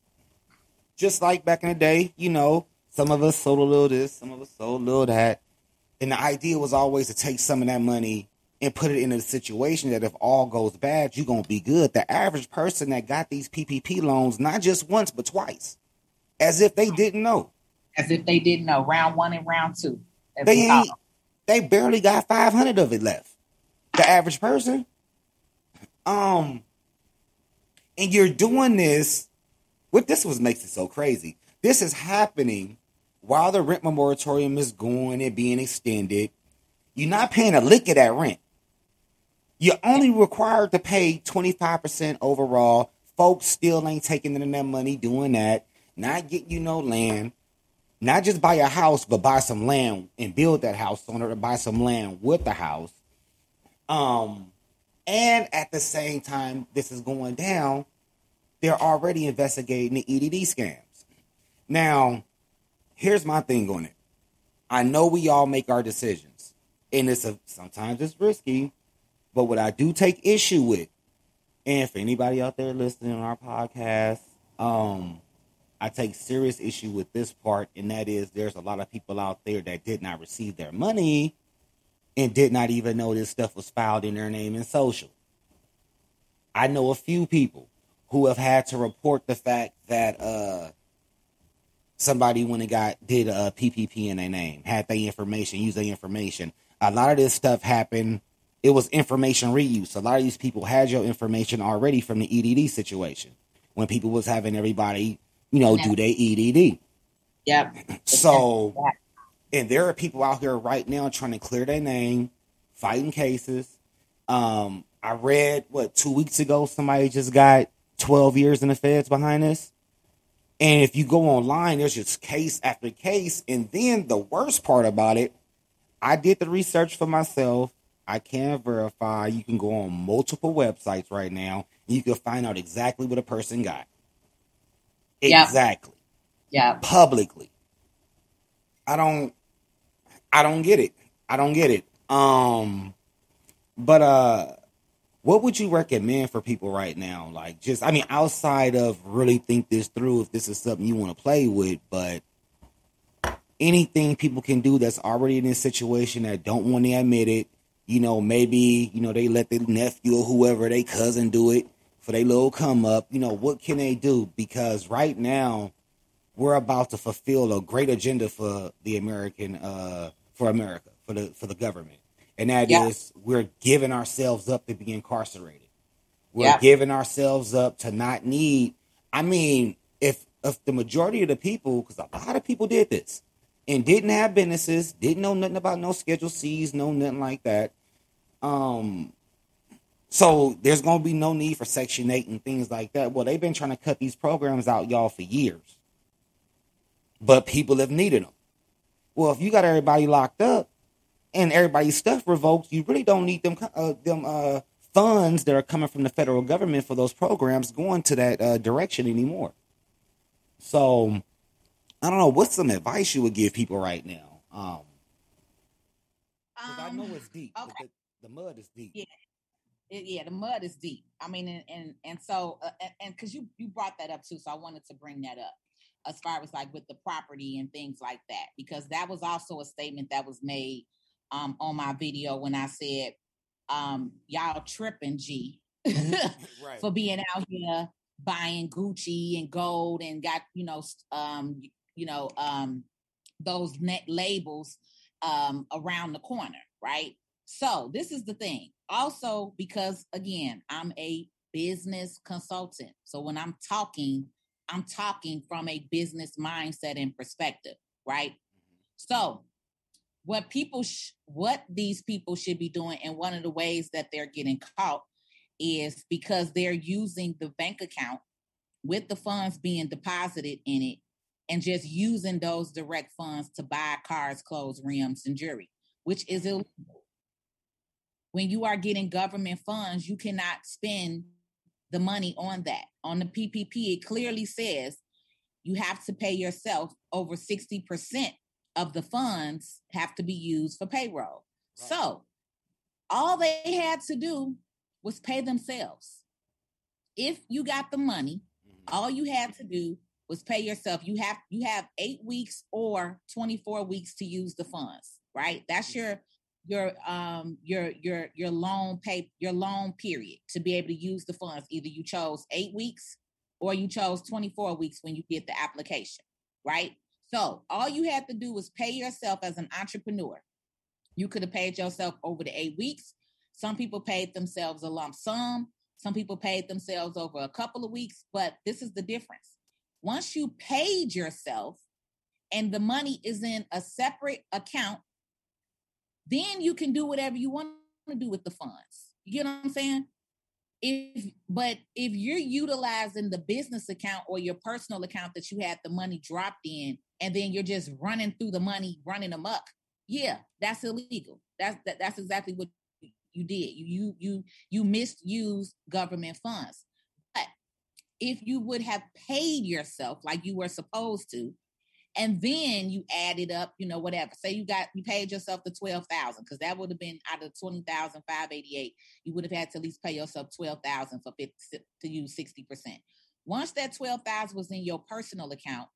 just like back in the day, you know, some of us sold a little this, some of us sold a little that. And the idea was always to take some of that money and put it in a situation that if all goes bad, you're gonna be good. The average person that got these PPP loans, not just once but twice, as if they didn't know. As if they didn't know. Round one and round two. They ain't, they barely got five hundred of it left. The average person. Um, and you're doing this. What this was makes it so crazy. This is happening while the rent moratorium is going and being extended. You're not paying a lick of that rent. You're only required to pay 25% overall. Folks still ain't taking in that money doing that. Not getting you no land. Not just buy a house, but buy some land and build that house on it or buy some land with the house. Um, and at the same time, this is going down, they're already investigating the EDD scams. Now, here's my thing on it. I know we all make our decisions, and it's a sometimes it's risky, but what I do take issue with, and for anybody out there listening on our podcast, um, I take serious issue with this part, and that is there's a lot of people out there that did not receive their money and did not even know this stuff was filed in their name in social. I know a few people who have had to report the fact that uh, somebody went and got did a PPP in their name, had their information, used their information. A lot of this stuff happened it was information reuse. A lot of these people had your information already from the EDD situation when people was having everybody, you know, do their EDD. Yep. So, and there are people out here right now trying to clear their name, fighting cases. Um, I read what two weeks ago somebody just got 12 years in the feds behind this. And if you go online, there's just case after case. And then the worst part about it, I did the research for myself. I can verify. You can go on multiple websites right now. And you can find out exactly what a person got. Exactly. Yeah. Publicly. I don't I don't get it. I don't get it. Um but uh what would you recommend for people right now? Like just I mean outside of really think this through if this is something you want to play with, but anything people can do that's already in this situation that don't want to admit it you know, maybe, you know, they let their nephew or whoever, they cousin do it for their little come up. You know, what can they do? Because right now, we're about to fulfill a great agenda for the American, uh, for America, for the for the government, and that yeah. is we're giving ourselves up to be incarcerated. We're yeah. giving ourselves up to not need. I mean, if if the majority of the people, because a lot of people did this, and didn't have businesses, didn't know nothing about no Schedule C's, no nothing like that. Um, so there's gonna be no need for Section Eight and things like that. Well, they've been trying to cut these programs out, y'all, for years, but people have needed them. Well, if you got everybody locked up and everybody's stuff revoked, you really don't need them uh, them uh, funds that are coming from the federal government for those programs going to that uh, direction anymore. So I don't know. What's some advice you would give people right now? Um, um I know it's deep. Okay. The, mud is deep. Yeah. It, yeah, the mud is deep. I mean, and and, and so uh, and because you you brought that up too, so I wanted to bring that up as far as like with the property and things like that, because that was also a statement that was made um, on my video when I said, um, "Y'all tripping, G, right. for being out here buying Gucci and gold and got you know um, you know, um, those net labels um, around the corner, right? So this is the thing. Also, because again, I'm a business consultant. So when I'm talking, I'm talking from a business mindset and perspective, right? Mm-hmm. So what people, sh- what these people should be doing, and one of the ways that they're getting caught is because they're using the bank account with the funds being deposited in it and just using those direct funds to buy cars, clothes, rims, and jewelry, which is mm-hmm. illegal. When you are getting government funds, you cannot spend the money on that. On the PPP, it clearly says you have to pay yourself over 60% of the funds have to be used for payroll. Right. So all they had to do was pay themselves. If you got the money, mm-hmm. all you had to do was pay yourself. You have you have 8 weeks or 24 weeks to use the funds, right? That's mm-hmm. your your um your your your loan pay your loan period to be able to use the funds. Either you chose 8 weeks or you chose 24 weeks when you get the application, right? So all you had to do was pay yourself as an entrepreneur. You could have paid yourself over the eight weeks. Some people paid themselves a lump sum. Some people paid themselves over a couple of weeks, but this is the difference. Once you paid yourself and the money is in a separate account, then you can do whatever you want to do with the funds. You get what I'm saying? if but if you're utilizing the business account or your personal account that you had the money dropped in and then you're just running through the money running amok yeah that's illegal that's that, that's exactly what you did you you you you misused government funds but if you would have paid yourself like you were supposed to and then you add it up, you know, whatever. Say you got you paid yourself the twelve thousand because that would have been out of twenty thousand five eighty eight. You would have had to at least pay yourself twelve thousand for 50, to use sixty percent. Once that twelve thousand was in your personal account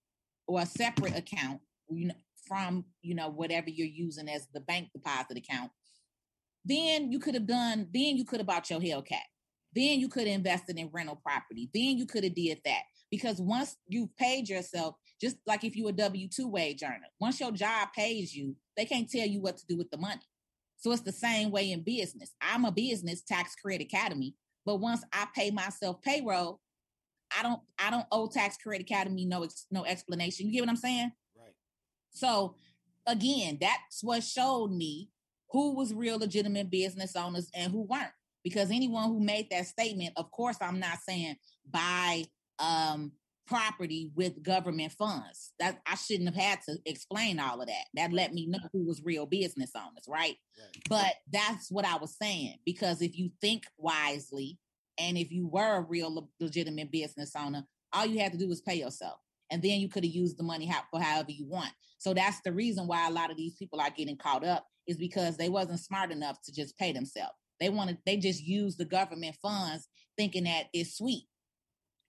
or a separate account, you know, from you know whatever you're using as the bank deposit account, then you could have done. Then you could have bought your Hellcat. Then you could have invested in rental property. Then you could have did that because once you've paid yourself, just like if you a W two wage earner, once your job pays you, they can't tell you what to do with the money. So it's the same way in business. I'm a business Tax Cred Academy, but once I pay myself payroll, I don't I don't owe Tax Cred Academy no no explanation. You get what I'm saying? Right. So again, that's what showed me who was real legitimate business owners and who weren't. Because anyone who made that statement, of course, I'm not saying buy um, property with government funds. That I shouldn't have had to explain all of that. That let me know who was real business owners, right? right? But that's what I was saying because if you think wisely and if you were a real legitimate business owner, all you had to do was pay yourself. And then you could have used the money for however you want. So that's the reason why a lot of these people are getting caught up is because they wasn't smart enough to just pay themselves. They wanted they just used the government funds thinking that it's sweet.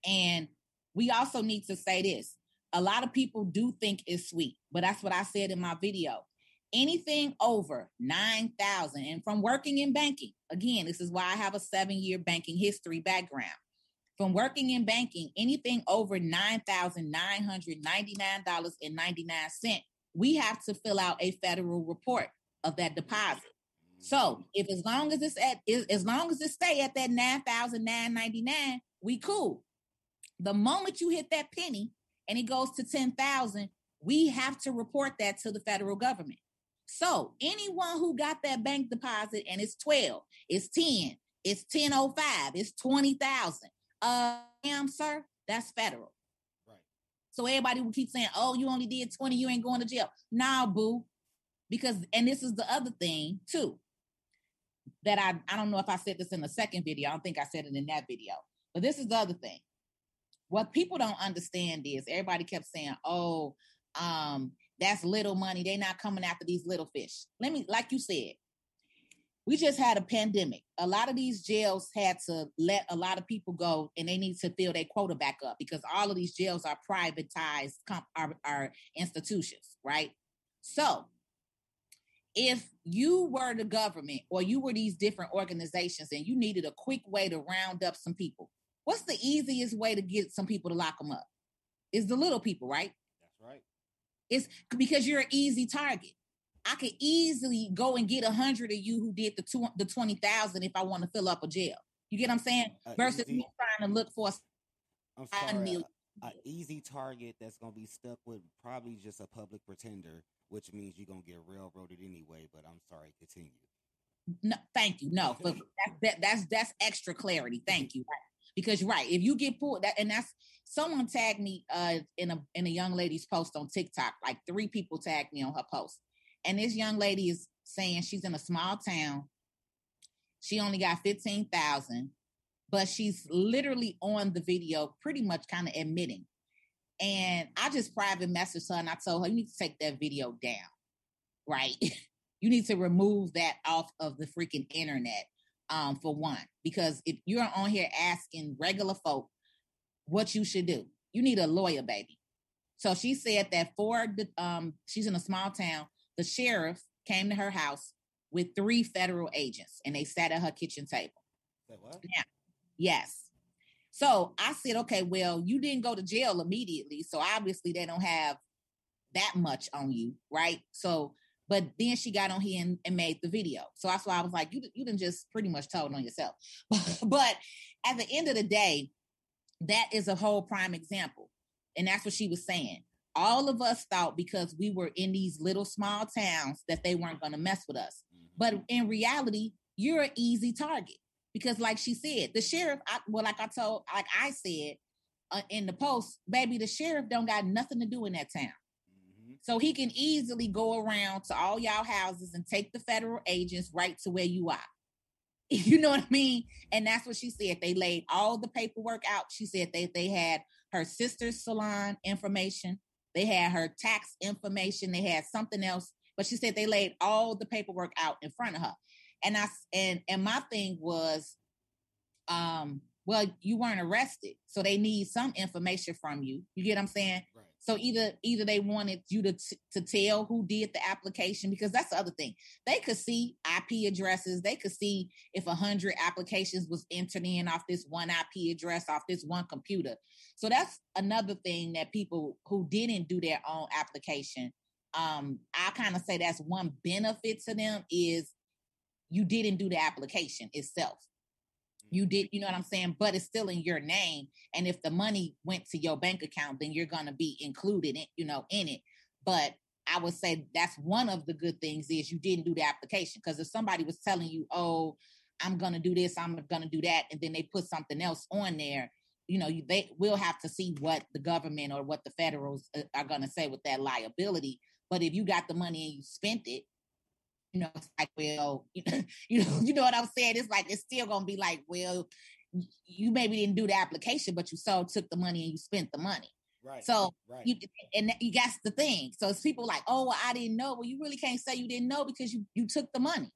And we also need to say this. A lot of people do think it's sweet, but that's what I said in my video. Anything over 9,000 and from working in banking, again, this is why I have a 7-year banking history background. From working in banking, anything over $9,999.99, we have to fill out a federal report of that deposit. So if as long as it's at as long as it stay at that nine thousand nine ninety nine, we cool. The moment you hit that penny and it goes to 10,000, we have to report that to the federal government. So anyone who got that bank deposit and it's 12, it's 10, it's 1005, it's 20,000. Uh, damn, sir, that's federal. Right. So everybody will keep saying, oh, you only did 20, you ain't going to jail. Nah, boo. Because, and this is the other thing too, that I, I don't know if I said this in the second video. I don't think I said it in that video. But this is the other thing. What people don't understand is everybody kept saying, "Oh, um, that's little money. They're not coming after these little fish." Let me, like you said, we just had a pandemic. A lot of these jails had to let a lot of people go, and they need to fill their quota back up because all of these jails are privatized comp- are, are institutions, right? So, if you were the government or you were these different organizations and you needed a quick way to round up some people, what's the easiest way to get some people to lock them up? Is the little people, right? That's right. It's because you're an easy target. I could easily go and get a hundred of you who did the two, the twenty thousand if I want to fill up a jail. You get what I'm saying? Versus easy, me trying to look for. I'm sorry. An easy target that's gonna be stuck with probably just a public pretender, which means you're gonna get railroaded anyway. But I'm sorry, continue. No, thank you. No, that's that, that's that's extra clarity. Thank you. Because right, if you get pulled that and that's someone tagged me uh in a in a young lady's post on TikTok. Like three people tagged me on her post. And this young lady is saying she's in a small town. She only got 15,000, but she's literally on the video pretty much kind of admitting. And I just private messaged her and I told her, you need to take that video down, right? you need to remove that off of the freaking internet um, for one, because if you're on here asking regular folk what you should do, you need a lawyer, baby. So she said that for the, um, she's in a small town, the sheriff came to her house with three federal agents and they sat at her kitchen table. Say what? Yeah. Yes. So I said, okay, well, you didn't go to jail immediately. So obviously they don't have that much on you, right? So but then she got on here and, and made the video. So that's why I was like, you, you didn't just pretty much told on yourself. but at the end of the day, that is a whole prime example. And that's what she was saying. All of us thought because we were in these little small towns that they weren't going to mess with us. Mm-hmm. But in reality, you're an easy target because, like she said, the sheriff, I, well, like I told, like I said uh, in the post, baby, the sheriff don't got nothing to do in that town. So he can easily go around to all y'all houses and take the federal agents right to where you are. You know what I mean? And that's what she said. They laid all the paperwork out. She said they they had her sister's salon information, they had her tax information, they had something else, but she said they laid all the paperwork out in front of her. And I and and my thing was um well, you weren't arrested, so they need some information from you. You get what I'm saying? So either either they wanted you to t- to tell who did the application because that's the other thing. They could see IP addresses. They could see if a hundred applications was entered in off this one IP address off this one computer. So that's another thing that people who didn't do their own application. Um, I kind of say that's one benefit to them is you didn't do the application itself you did you know what i'm saying? But it's still in your name and if the money went to your bank account then you're to be included in you know in it. But i would say that's one of the good things is you didn't do the application because if somebody was telling you oh i'm to do this i'm to do that and then they put something else on there you know they will have to see what the government or what the federals uh, are to say with that liability. But if you got the money and you spent it you know, it's like, well, you know, you know, you know what I'm saying? It's like it's still gonna be like, well, you maybe didn't do the application, but you so took the money and you spent the money. Right. So right. you and you that's the thing. So it's people like, oh, well, I didn't know. Well, you really can't say you didn't know because you you took the money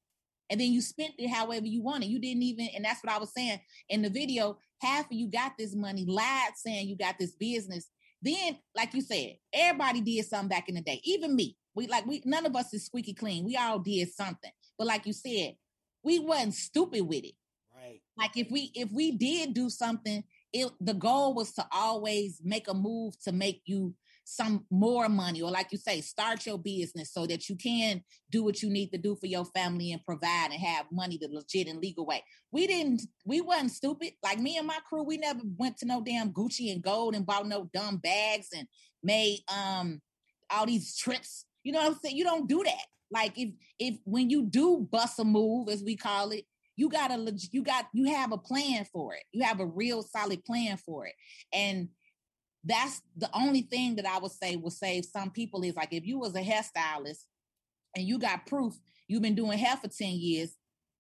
and then you spent it however you wanted. You didn't even, and that's what I was saying in the video. Half of you got this money, lied saying you got this business. Then, like you said, everybody did something back in the day, even me. We like we none of us is squeaky clean. We all did something. But like you said, we wasn't stupid with it. Right. Like if we if we did do something, it the goal was to always make a move to make you some more money or like you say start your business so that you can do what you need to do for your family and provide and have money the legit and legal way we didn't we wasn't stupid like me and my crew we never went to no damn gucci and gold and bought no dumb bags and made um all these trips you know what I'm saying? You don't do that. Like if if when you do bust a move, as we call it, you got a you got you have a plan for it. You have a real solid plan for it. And that's the only thing that I would say will save some people is like if you was a hairstylist and you got proof you've been doing hair for 10 years,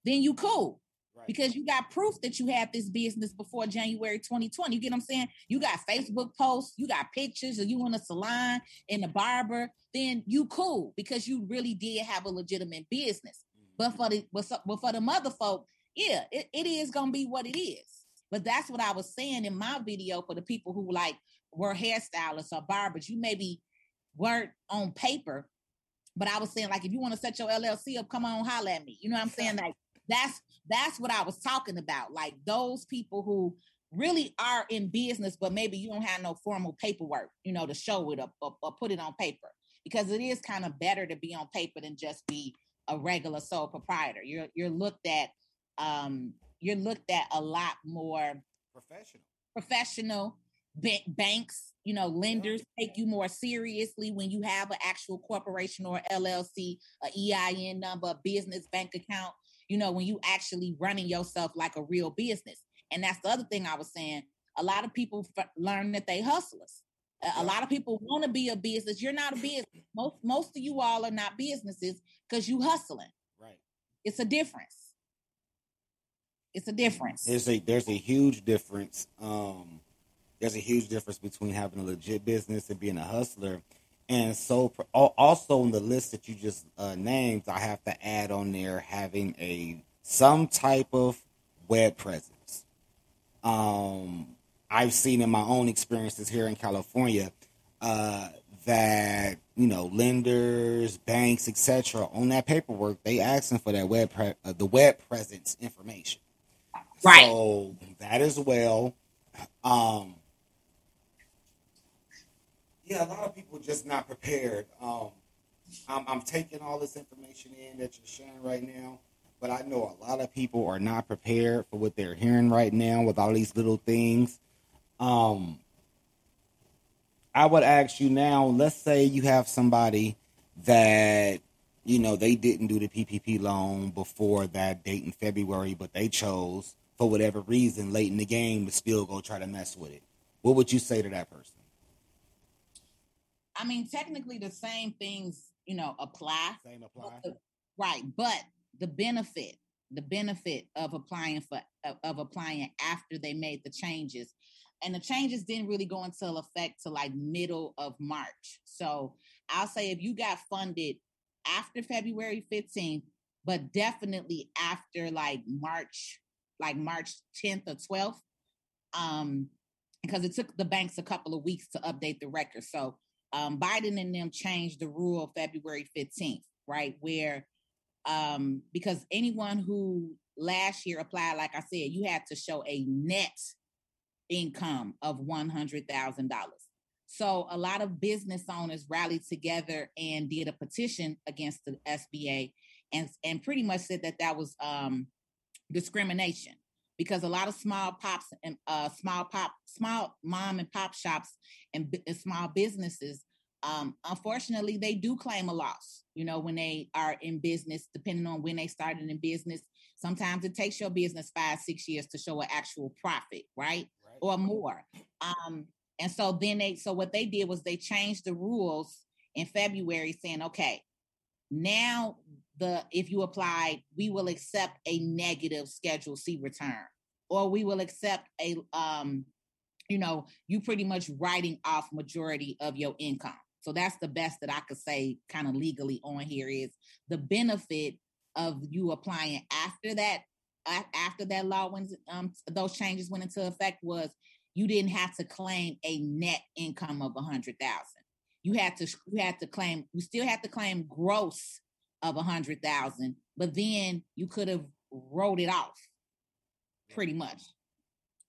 then you cool. Right. Because you got proof that you had this business before January 2020. You get what I'm saying? You got Facebook posts, you got pictures of you in a salon, in a barber, then you cool because you really did have a legitimate business. Mm-hmm. But for the but for the mother folk, yeah, it, it is gonna be what it is. But that's what I was saying in my video for the people who like were hairstylists or barbers. You maybe weren't on paper, but I was saying like if you want to set your LLC up, come on, holler at me. You know what I'm saying? Like that's that's what I was talking about. Like those people who really are in business, but maybe you don't have no formal paperwork, you know, to show it up or, or put it on paper. Because it is kind of better to be on paper than just be a regular sole proprietor. You're you're looked at um you're looked at a lot more professional. Professional banks, you know, lenders take you more seriously when you have an actual corporation or LLC, a EIN number, a business bank account you know, when you actually running yourself like a real business. And that's the other thing I was saying. A lot of people f- learn that they hustlers. A, lot of people want to be a business. You're not a business. Most most of you all are not businesses because you hustling. Right. It's a difference. It's a difference. There's a there's a huge difference. Um, there's a huge difference between having a legit business and being a hustler. And so, also on the list that you just uh, named, I have to add on there having a some type of web presence. Um, I've seen in my own experiences here in California uh, that you know lenders, banks, etc. On that paperwork, they asking for that web pre- uh, the web presence information. Right. So that as well. Um, yeah, a lot of people just not prepared. Um, I'm, I'm taking all this information in that you're sharing right now, but I know a lot of people are not prepared for what they're hearing right now with all these little things. Um, I would ask you now. Let's say you have somebody that you know they didn't do the PPP loan before that date in February, but they chose for whatever reason late in the game to still go try to mess with it. What would you say to that person? I mean, technically, the same things, you know, apply. Same apply. right, but the benefit, the benefit of applying for of applying after they made the changes, and the changes didn't really go into effect to like middle of March. So I'll say if you got funded after February 15th, but definitely after like March, like March 10th or 12th, um, because it took the banks a couple of weeks to update the record. So um, Biden and them changed the rule February 15th, right? Where um, because anyone who last year applied, like I said, you had to show a net income of $100,000. So a lot of business owners rallied together and did a petition against the SBA and, and pretty much said that that was um, discrimination because a lot of small pops and uh, small pop, small mom and pop shops and, and small businesses, um, unfortunately, they do claim a loss. You know, when they are in business, depending on when they started in business, sometimes it takes your business five, six years to show an actual profit, right, right. or more. Um, and so then they, so what they did was they changed the rules in February, saying, okay, now the if you apply, we will accept a negative Schedule C return, or we will accept a um, you know, you pretty much writing off majority of your income. So that's the best that I could say, kind of legally on here is the benefit of you applying after that after that law when um, those changes went into effect was you didn't have to claim a net income of a hundred thousand. You had to you had to claim you still had to claim gross of a hundred thousand, but then you could have wrote it off pretty mm-hmm. much.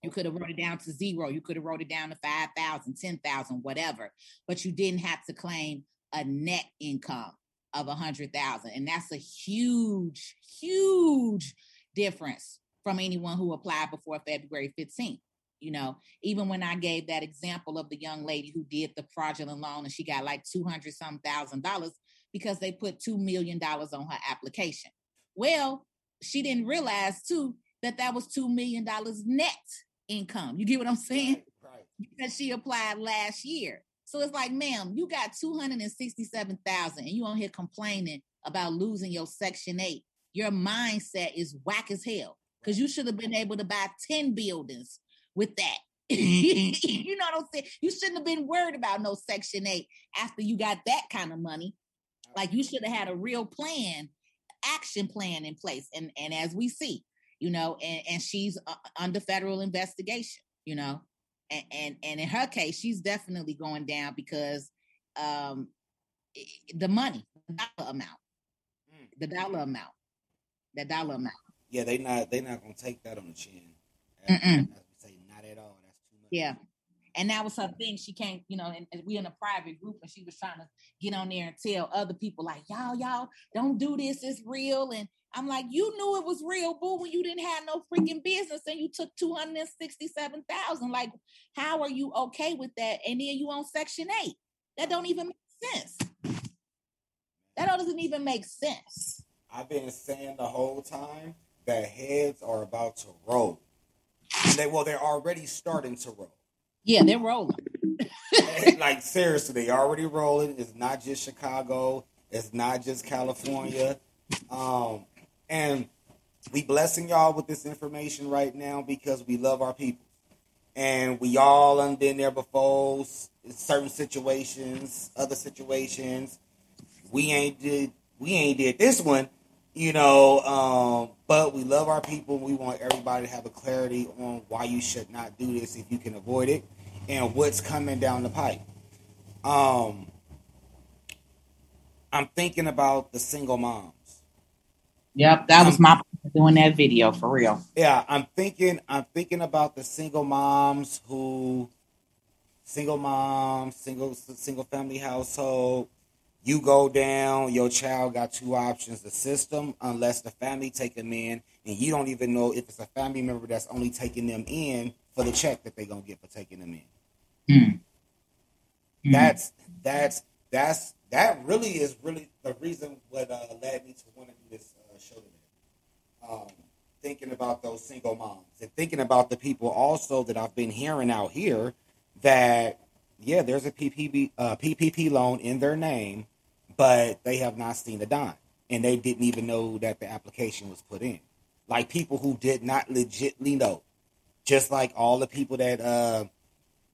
You could have wrote it down to zero. You could have wrote it down to 5,000, 10,000, whatever, but you didn't have to claim a net income of a hundred thousand. And that's a huge, huge difference from anyone who applied before February 15th. You know, even when I gave that example of the young lady who did the fraudulent loan and she got like 200 some thousand dollars, because they put $2 million on her application. Well, she didn't realize too that that was $2 million net income. You get what I'm saying? Right, right. Because she applied last year. So it's like, ma'am, you got 267,000 and you on here complaining about losing your section 8. Your mindset is whack as hell because you should have been able to buy 10 buildings with that. you know what I'm saying? You shouldn't have been worried about no section 8 after you got that kind of money. Like you should have had a real plan, action plan in place. And and as we see, you know, and, and she's uh, under federal investigation, you know, and, and and in her case, she's definitely going down because um the money, the dollar amount, mm. the dollar amount, the dollar amount. Yeah, they not they not gonna take that on the chin. As, as we say, not at all. That's too much. Yeah, and that was her thing. She came, you know, and, and, we in a private group, and she was trying to get on there and tell other people, like, y'all, y'all, don't do this. It's real. And I'm like, you knew it was real, boo, when you didn't have no freaking business and you took 267,000. Like, how are you okay with that? And then you on Section 8. That don't even make sense. That all doesn't even make sense. I've been saying the whole time that heads are about to roll. They well, they're already starting to roll. Yeah, they're rolling. like seriously, they already rolling. It's not just Chicago. It's not just California. Um, and we blessing y'all with this information right now because we love our people. And we all have been there before, certain situations, other situations. We ain't did we ain't did this one, you know, um, but we love our people. We want everybody to have a clarity on why you should not do this if you can avoid it and what's coming down the pipe. Um, I'm thinking about the single moms. Yep, that was my doing that video for real. Yeah, I'm thinking I'm thinking about the single moms who single moms, single single family household. You go down, your child got two options: the system, unless the family take them in, and you don't even know if it's a family member that's only taking them in for the check that they're gonna get for taking them in. Mm. That's that's that's that really is really the reason what uh, led me to want to do this uh, show today. Um, thinking about those single moms and thinking about the people also that I've been hearing out here that yeah, there's a PPP uh, PPP loan in their name, but they have not seen a dime, and they didn't even know that the application was put in. Like people who did not legitly know, just like all the people that uh,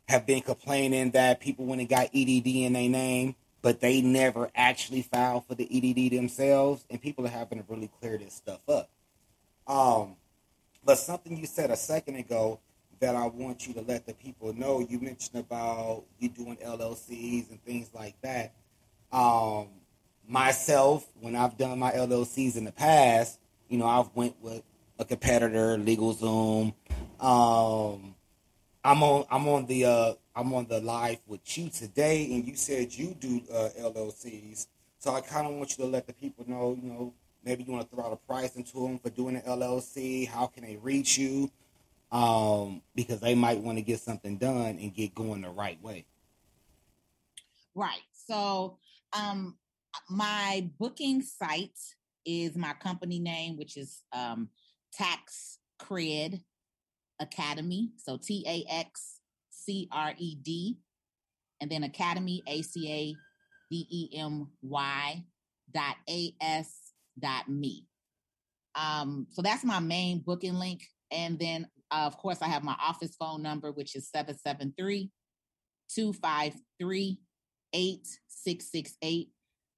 have been complaining that people when it got EDD in their name, but they never actually filed for the EDD themselves, and people are having to really clear this stuff up. Um, but something you said a second ago that I want you to let the people know. You mentioned about you doing LLCs and things like that. Um, myself, when I've done my LLCs in the past, you know, I've went with a competitor, LegalZoom. Um, I'm on I'm on the uh, I'm on the live with you today, and you said you do uh, LLCs. So I kind of want you to let the people know, you know, maybe you want to throw out a price into them for doing an LLC. How can they reach you? Um, because they might want to get something done and get going the right way. Right. So, um, my booking site is my company name, which is um, Tax Cred Academy. So T A X C R E D, and then Academy A C A D E M Y dot A S dot me. Um, so that's my main booking link. And then, uh, of course, I have my office phone number, which is 773 253 8668.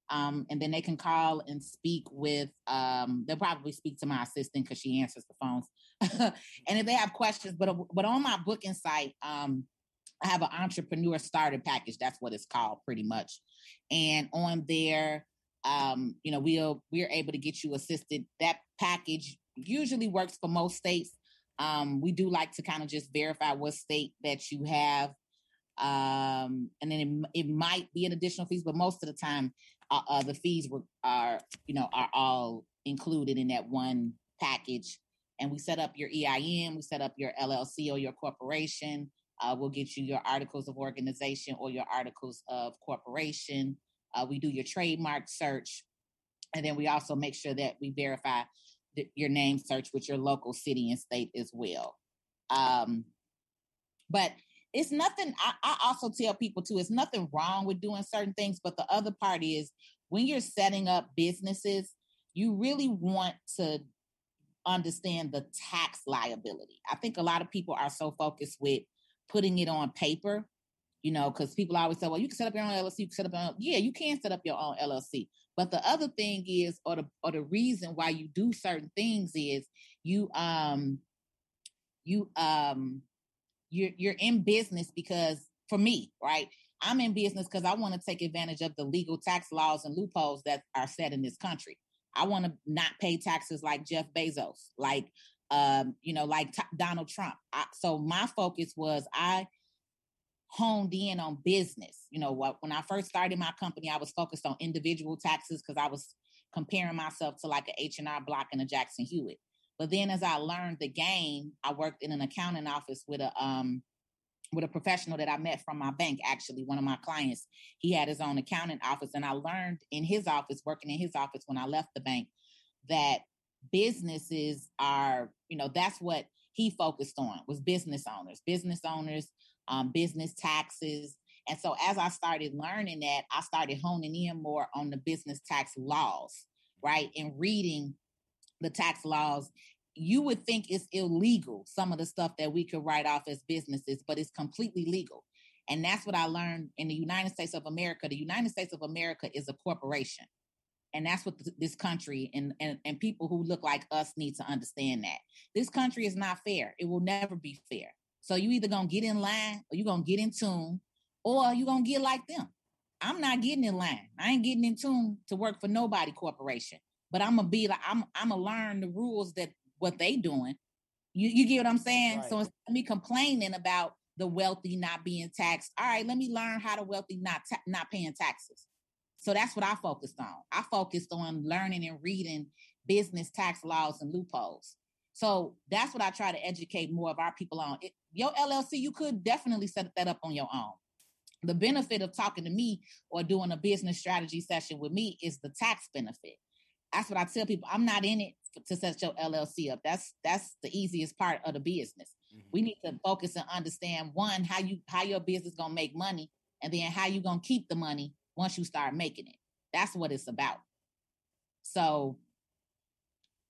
Um, and then they can call and speak with, um, they'll probably speak to my assistant because she answers the phones. and if they have questions, but, but on my booking site, um, I have an entrepreneur starter package. That's what it's called pretty much. And on there, um, you know, we'll we're able to get you assisted. That package usually works for most states. Um, we do like to kind of just verify what state that you have. Um, and then it, it might be an additional fees, but most of the time, uh, uh, the fees were, are, you know, are all included in that one package. And we set up your EIN, we set up your LLC or your corporation. Uh, we'll get you your articles of organization or your articles of corporation. Uh, we do your trademark search. And then we also make sure that we verify the, your name search with your local city and state as well. Um, but it's nothing, I, I also tell people too, it's nothing wrong with doing certain things. But the other part is when you're setting up businesses, you really want to understand the tax liability. I think a lot of people are so focused with putting it on paper you know, because people always say, well, you can set up your own LLC, you can set up your own, yeah, you can set up your own LLC. But the other thing is, or the or the reason why you do certain things is you um you um you're you're in business because for me, right? I'm in business because I want to take advantage of the legal tax laws and loopholes that are set in this country. I want to not pay taxes like Jeff Bezos, like um, you know, like t- Donald Trump. I, so my focus was I honed in on business. You know, what when I first started my company, I was focused on individual taxes because I was comparing myself to like a H&R Block and a Jackson Hewitt. But then as I learned the game, I worked in an accounting office with a um with a professional that I met from my bank, actually, one of my clients. He had his own accounting office. And I learned in his office, working in his office when I left the bank, that businesses are, you know, that's what he focused on was business owners, business owners, um, business taxes. And so as I started learning that, I started honing in more on the business tax laws, right? And reading the tax laws. You would think it's illegal, some of the stuff that we could write off as businesses, but it's completely legal. And that's what I learned in the United States of America. The United States of America is a corporation. And that's what this country and, and, and people who look like us need to understand that. This country is not fair. It will never be fair. So you either gonna get in line or you're gonna get in tune, or you're gonna get like them. I'm not getting in line. I ain't getting in tune to work for nobody corporation. But I'm gonna be like, I'm I'm gonna learn the rules that what they doing. You you get what I'm saying? Right. So instead of me complaining about the wealthy not being taxed, all right, let me learn how the wealthy not ta- not paying taxes. So that's what I focused on. I focused on learning and reading business tax laws and loopholes. So that's what I try to educate more of our people on. It, your LLC, you could definitely set that up on your own. The benefit of talking to me or doing a business strategy session with me is the tax benefit. That's what I tell people. I'm not in it to set your LLC up. That's that's the easiest part of the business. Mm-hmm. We need to focus and understand one how you how your business gonna make money, and then how you gonna keep the money once you start making it. That's what it's about. So,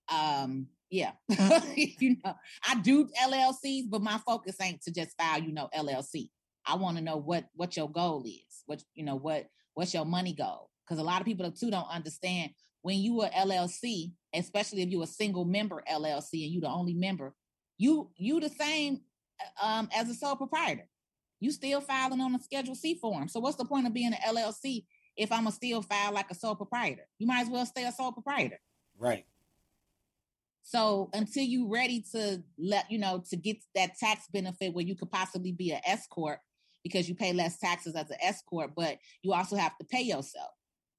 um, yeah, you know, I do LLCs, but my focus ain't to just file, you know, LLC. I want to know what what your goal is. What you know, what what's your money goal? Because a lot of people too don't understand when you are LLC, especially if you're a single member LLC and you the only member, you you the same uh, um, as a sole proprietor you still filing on a Schedule C form. So what's the point of being an LLC if I'm a still file like a sole proprietor? You might as well stay a sole proprietor. Right. So until you ready to let you know to get that tax benefit where you could possibly be an S corp because you pay less taxes as an S corp, but you also have to pay yourself.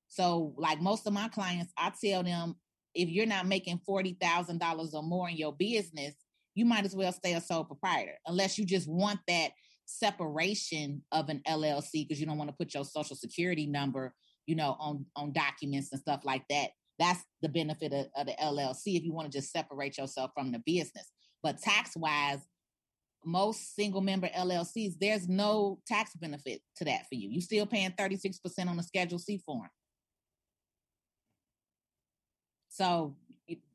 So like most of my clients, I tell them if you're not making forty thousand dollars or more in your business, you might as well stay a sole proprietor unless you just want that separation of an LLC because you don't want to put your social security number, you know, on on documents and stuff like that. That's the benefit of, of the LLC if you want to just separate yourself from the business. But tax wise, most single member LLCs, there's no tax benefit to that for you. You're still paying 36% on the Schedule C form. So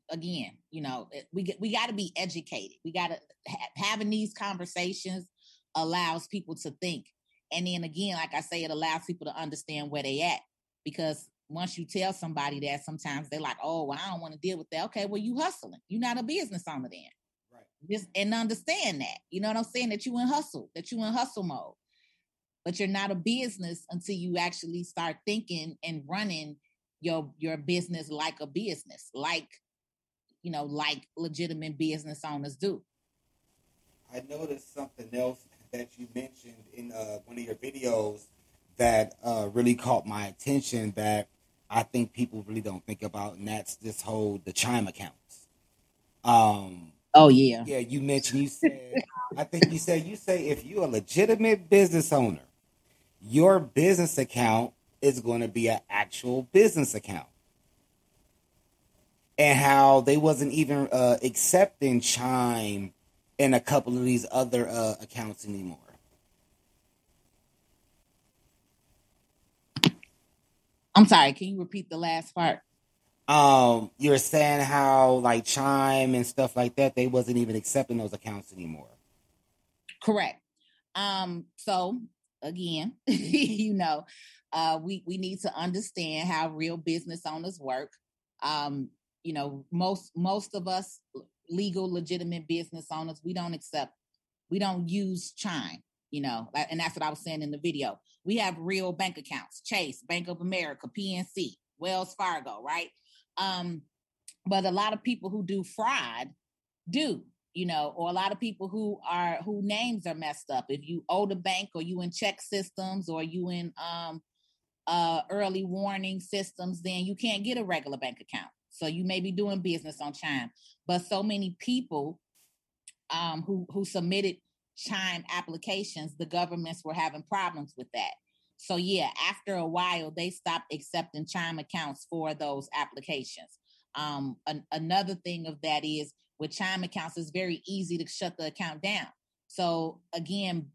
again, you know, we we got to be educated. We got to ha- having these conversations allows people to think. And then again, like I say, it allows people to understand where they at. Because once you tell somebody that, sometimes they're like, oh, well, I don't want to deal with that. Okay, well, you hustling. You're not a business owner then. Right. Just and understand that. You know what I'm saying? That you in hustle, that you in hustle mode. But you're not a business until you actually start thinking and running your your business like a business, like you know, like legitimate business owners do. I noticed something else that you mentioned in uh, one of your videos that uh, really caught my attention that I think people really don't think about, and that's this whole the Chime accounts. Um, oh yeah, yeah. You mentioned you said I think you said you say if you're a legitimate business owner, your business account is going to be an actual business account, and how they wasn't even uh, accepting Chime in a couple of these other uh, accounts anymore. I'm sorry, can you repeat the last part? Um, you're saying how like Chime and stuff like that, they wasn't even accepting those accounts anymore. Correct. Um, so again, you know, uh, we we need to understand how real business owners work. Um, you know, most most of us legal, legitimate business owners, we don't accept, we don't use Chime, you know, and that's what I was saying in the video. We have real bank accounts, Chase, Bank of America, PNC, Wells Fargo, right? Um, but a lot of people who do fraud do, you know, or a lot of people who are who names are messed up. If you owe the bank or you in ChexSystems or you in um uh early warning systems, then you can't get a regular bank account. So you may be doing business on Chime, but so many people um, who who submitted Chime applications, the governments were having problems with that. So yeah, after a while, they stopped accepting Chime accounts for those applications. Um, an, another thing of that is with Chime accounts, it's very easy to shut the account down. So again,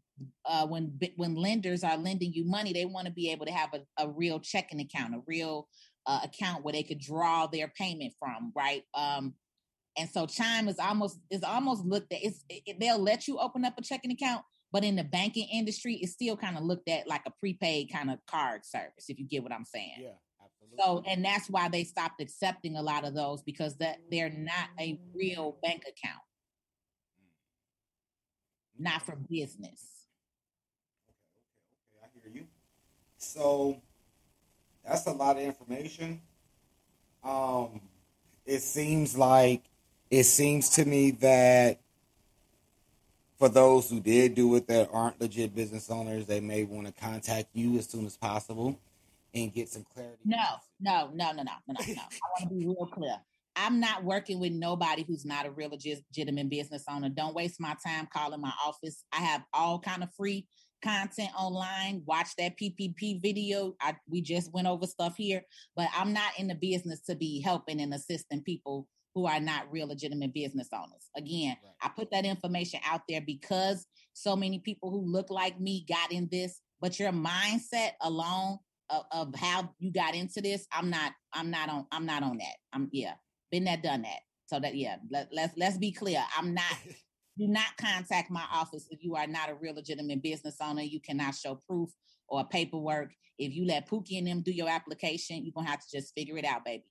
uh, when when lenders are lending you money, they want to be able to have a, a real checking account, a real uh, account where they could draw their payment from, right? Um, and so Chime is almost is almost looked at. It's it, they'll let you open up a checking account, but in the banking industry, it's still kind of looked at like a prepaid kind of card service, if you get what I'm saying. Yeah. So, and that's why they stopped accepting a lot of those because that they're not a real bank account, not for business. Okay, okay, okay. I hear you. So that's a lot of information. Um, it seems like it seems to me that for those who did do it that aren't legit business owners, they may want to contact you as soon as possible and get some clarity. No, no, no, no, no, no, no. I want to be real clear. I'm not working with nobody who's not a real legitimate business owner. Don't waste my time calling my office. I have all kind of free content online. Watch that PPP video. I, we just went over stuff here, but I'm not in the business to be helping and assisting people who are not real legitimate business owners. Again, right. I put that information out there because so many people who look like me got in this, but your mindset alone of, of how you got into this, I'm not, I'm not on, I'm not on that. I'm yeah, been that, done that. So that yeah, let, let's let's be clear. I'm not. do not contact my office if you are not a real legitimate business owner. You cannot show proof or paperwork. If you let Pookie and them do your application, you're gonna have to just figure it out, baby.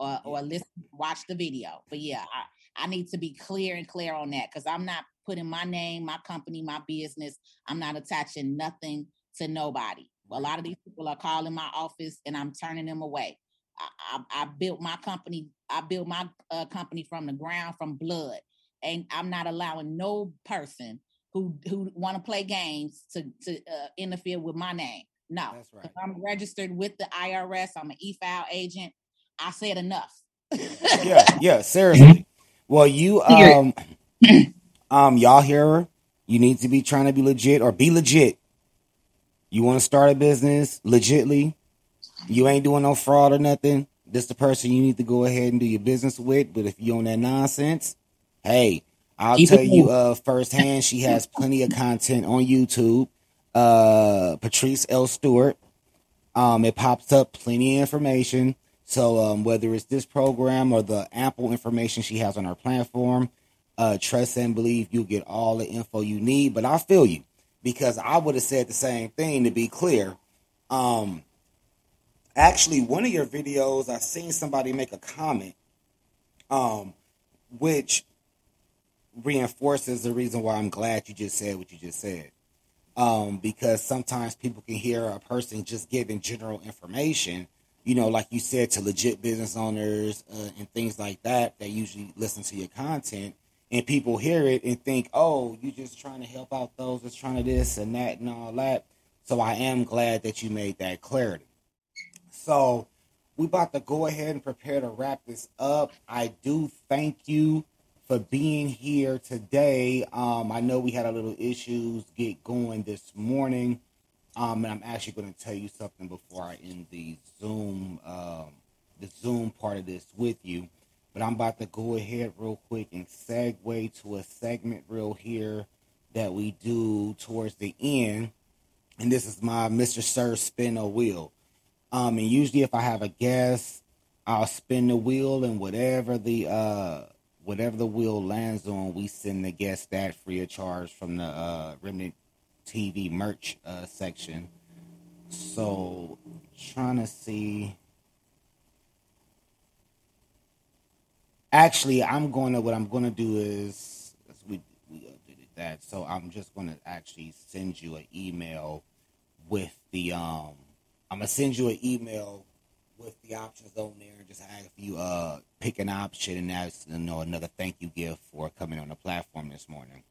Or or listen, watch the video. But yeah, I, I need to be clear and clear on that because I'm not putting my name, my company, my business. I'm not attaching nothing to nobody. A lot of these people are calling my office and I'm turning them away. I, I, I built my company. I built my uh, company from the ground, from blood, and I'm not allowing no person who who want to play games to to uh, interfere with my name. No, that's right. I'm registered with the IRS. I'm an e-file agent. I said enough. yeah, yeah, seriously. Well, you um um y'all here, you need to be trying to be legit or be legit you want to start a business legitly, you ain't doing no fraud or nothing. This the person you need to go ahead and do your business with. But if you own that nonsense, hey, I'll Keep tell you uh, firsthand. She has plenty of content on YouTube. Uh, Patrice L. Stewart. Um, it pops up plenty of information. So um, whether it's this program or the ample information she has on her platform, uh, trust and believe you'll get all the info you need. But I feel you because I would have said the same thing to be clear. Um, actually, one of your videos, I've seen somebody make a comment, um, which reinforces the reason why I'm glad you just said what you just said. Um, because sometimes people can hear a person just giving general information, you know, like you said, to legit business owners uh, and things like that that usually listen to your content and people hear it and think, oh, you're just trying to help out those that's trying to this and that and all that. So I am glad that you made that clarity. So we about to go ahead and prepare to wrap this up. I do thank you for being here today. Um, I know we had a little issues get going this morning. Um, and I'm actually going to tell you something before I end the Zoom, um, the Zoom part of this with you. But I'm about to go ahead real quick and segue to a segment real here that we do towards the end. And this is my Mr. Sir spin a wheel. Um, and usually if I have a guest, I'll spin the wheel and whatever the uh whatever the wheel lands on, we send the guest that free of charge from the uh Remnant TV merch uh section. So trying to see Actually, I'm going to what I'm going to do is we we did that. So I'm just going to actually send you an email with the um. I'm gonna send you an email with the options on there and just ask you uh pick an option and that's you know another thank you gift for coming on the platform this morning.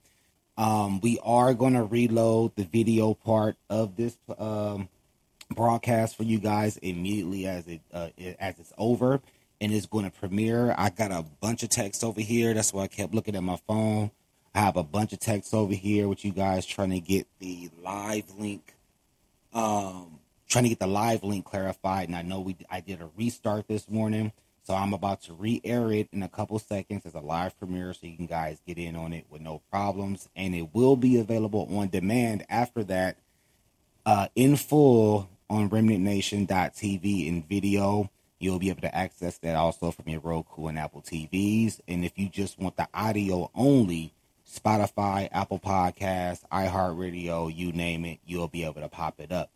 Um, we are going to reload the video part of this um, broadcast for you guys immediately as it uh, as it's over and it's going to premiere. I got a bunch of texts over here. That's why I kept looking at my phone. I have a bunch of texts over here with you guys trying to get the live link, um, trying to get the live link clarified. And I know we I did a restart this morning, So I'm about to re-air it in a couple seconds as a live premiere, so you can guys get in on it with no problems, and it will be available on demand after that, uh, in full on RemnantNation.tv in video. You'll be able to access that also from your Roku and Apple TVs. And if you just want the audio only, Spotify, Apple Podcasts, iHeartRadio, you name it, you'll be able to pop it up.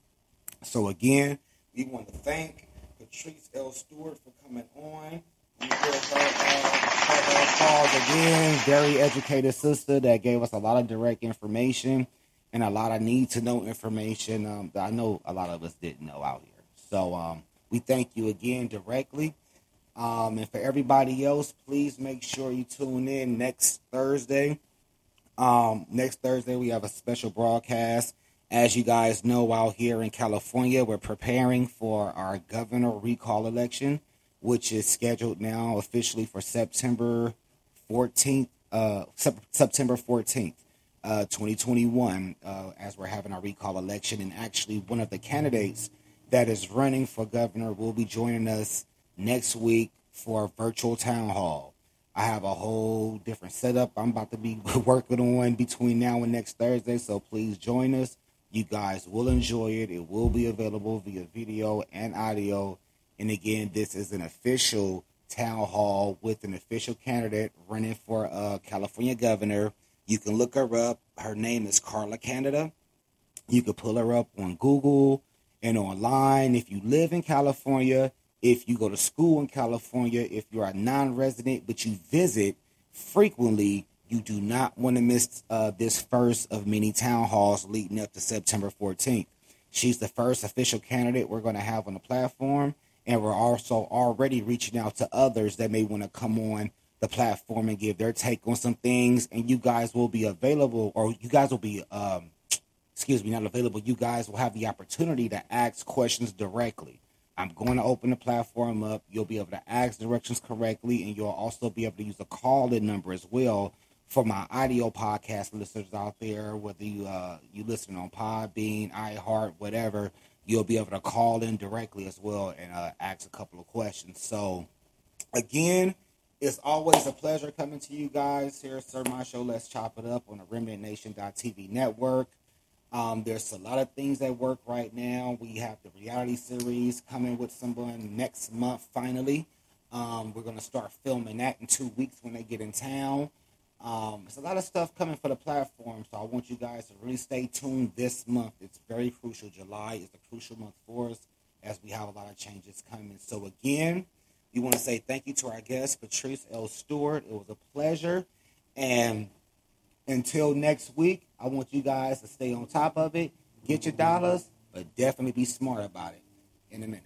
So again, we want to thank Patrice L. Stewart for coming on. Uh, her again. Very educated sister that gave us a lot of direct information and a lot of need to know information um, that I know a lot of us didn't know out here. So um, we thank you again directly. Um, and for everybody else, please make sure you tune in next Thursday. Um, next Thursday, we have a special broadcast. As you guys know, out here in California, we're preparing for our governor recall election, which is scheduled now officially for September 14th, uh, September 14th. Uh, 2021, uh, as we're having our recall election, and actually one of the candidates that is running for governor will be joining us next week for a virtual town hall. I have a whole different setup I'm about to be working on between now and next Thursday, so please join us. You guys will enjoy it. It will be available via video and audio. And again, this is an official town hall with an official candidate running for uh, California governor. You can look her up. Her name is Carla Canada. You can pull her up on Google and online. If you live in California, if you go to school in California, if you're a non resident but you visit frequently, you do not want to miss uh, this first of many town halls leading up to September 14th. She's the first official candidate we're going to have on the platform, and we're also already reaching out to others that may want to come on the platform and give their take on some things. And you guys will be available, or you guys will be um, excuse me, not available, you guys will have the opportunity to ask questions directly. I'm going to open the platform up. You'll be able to ask directions correctly, and you'll also be able to use a call-in number as well for my audio podcast listeners out there. Whether you uh, you listen on Podbean, iHeart, whatever, you'll be able to call in directly as well and uh, ask a couple of questions. So, again, it's always a pleasure coming to you guys here Sir Maestro. Let's chop it up on the RemnantNation.tv network. Um, there's a lot of things that work right now. We have the reality series coming with someone next month, finally. Um, we're going to start filming that in two weeks when they get in town. Um, there's a lot of stuff coming for the platform, so I want you guys to really stay tuned this month. It's very crucial. July is a crucial month for us as we have a lot of changes coming. So, again, we want to say thank you to our guest, Patrice L. Stewart. It was a pleasure. And until next week, I want you guys to stay on top of it, get your dollars, but definitely be smart about it. In a minute.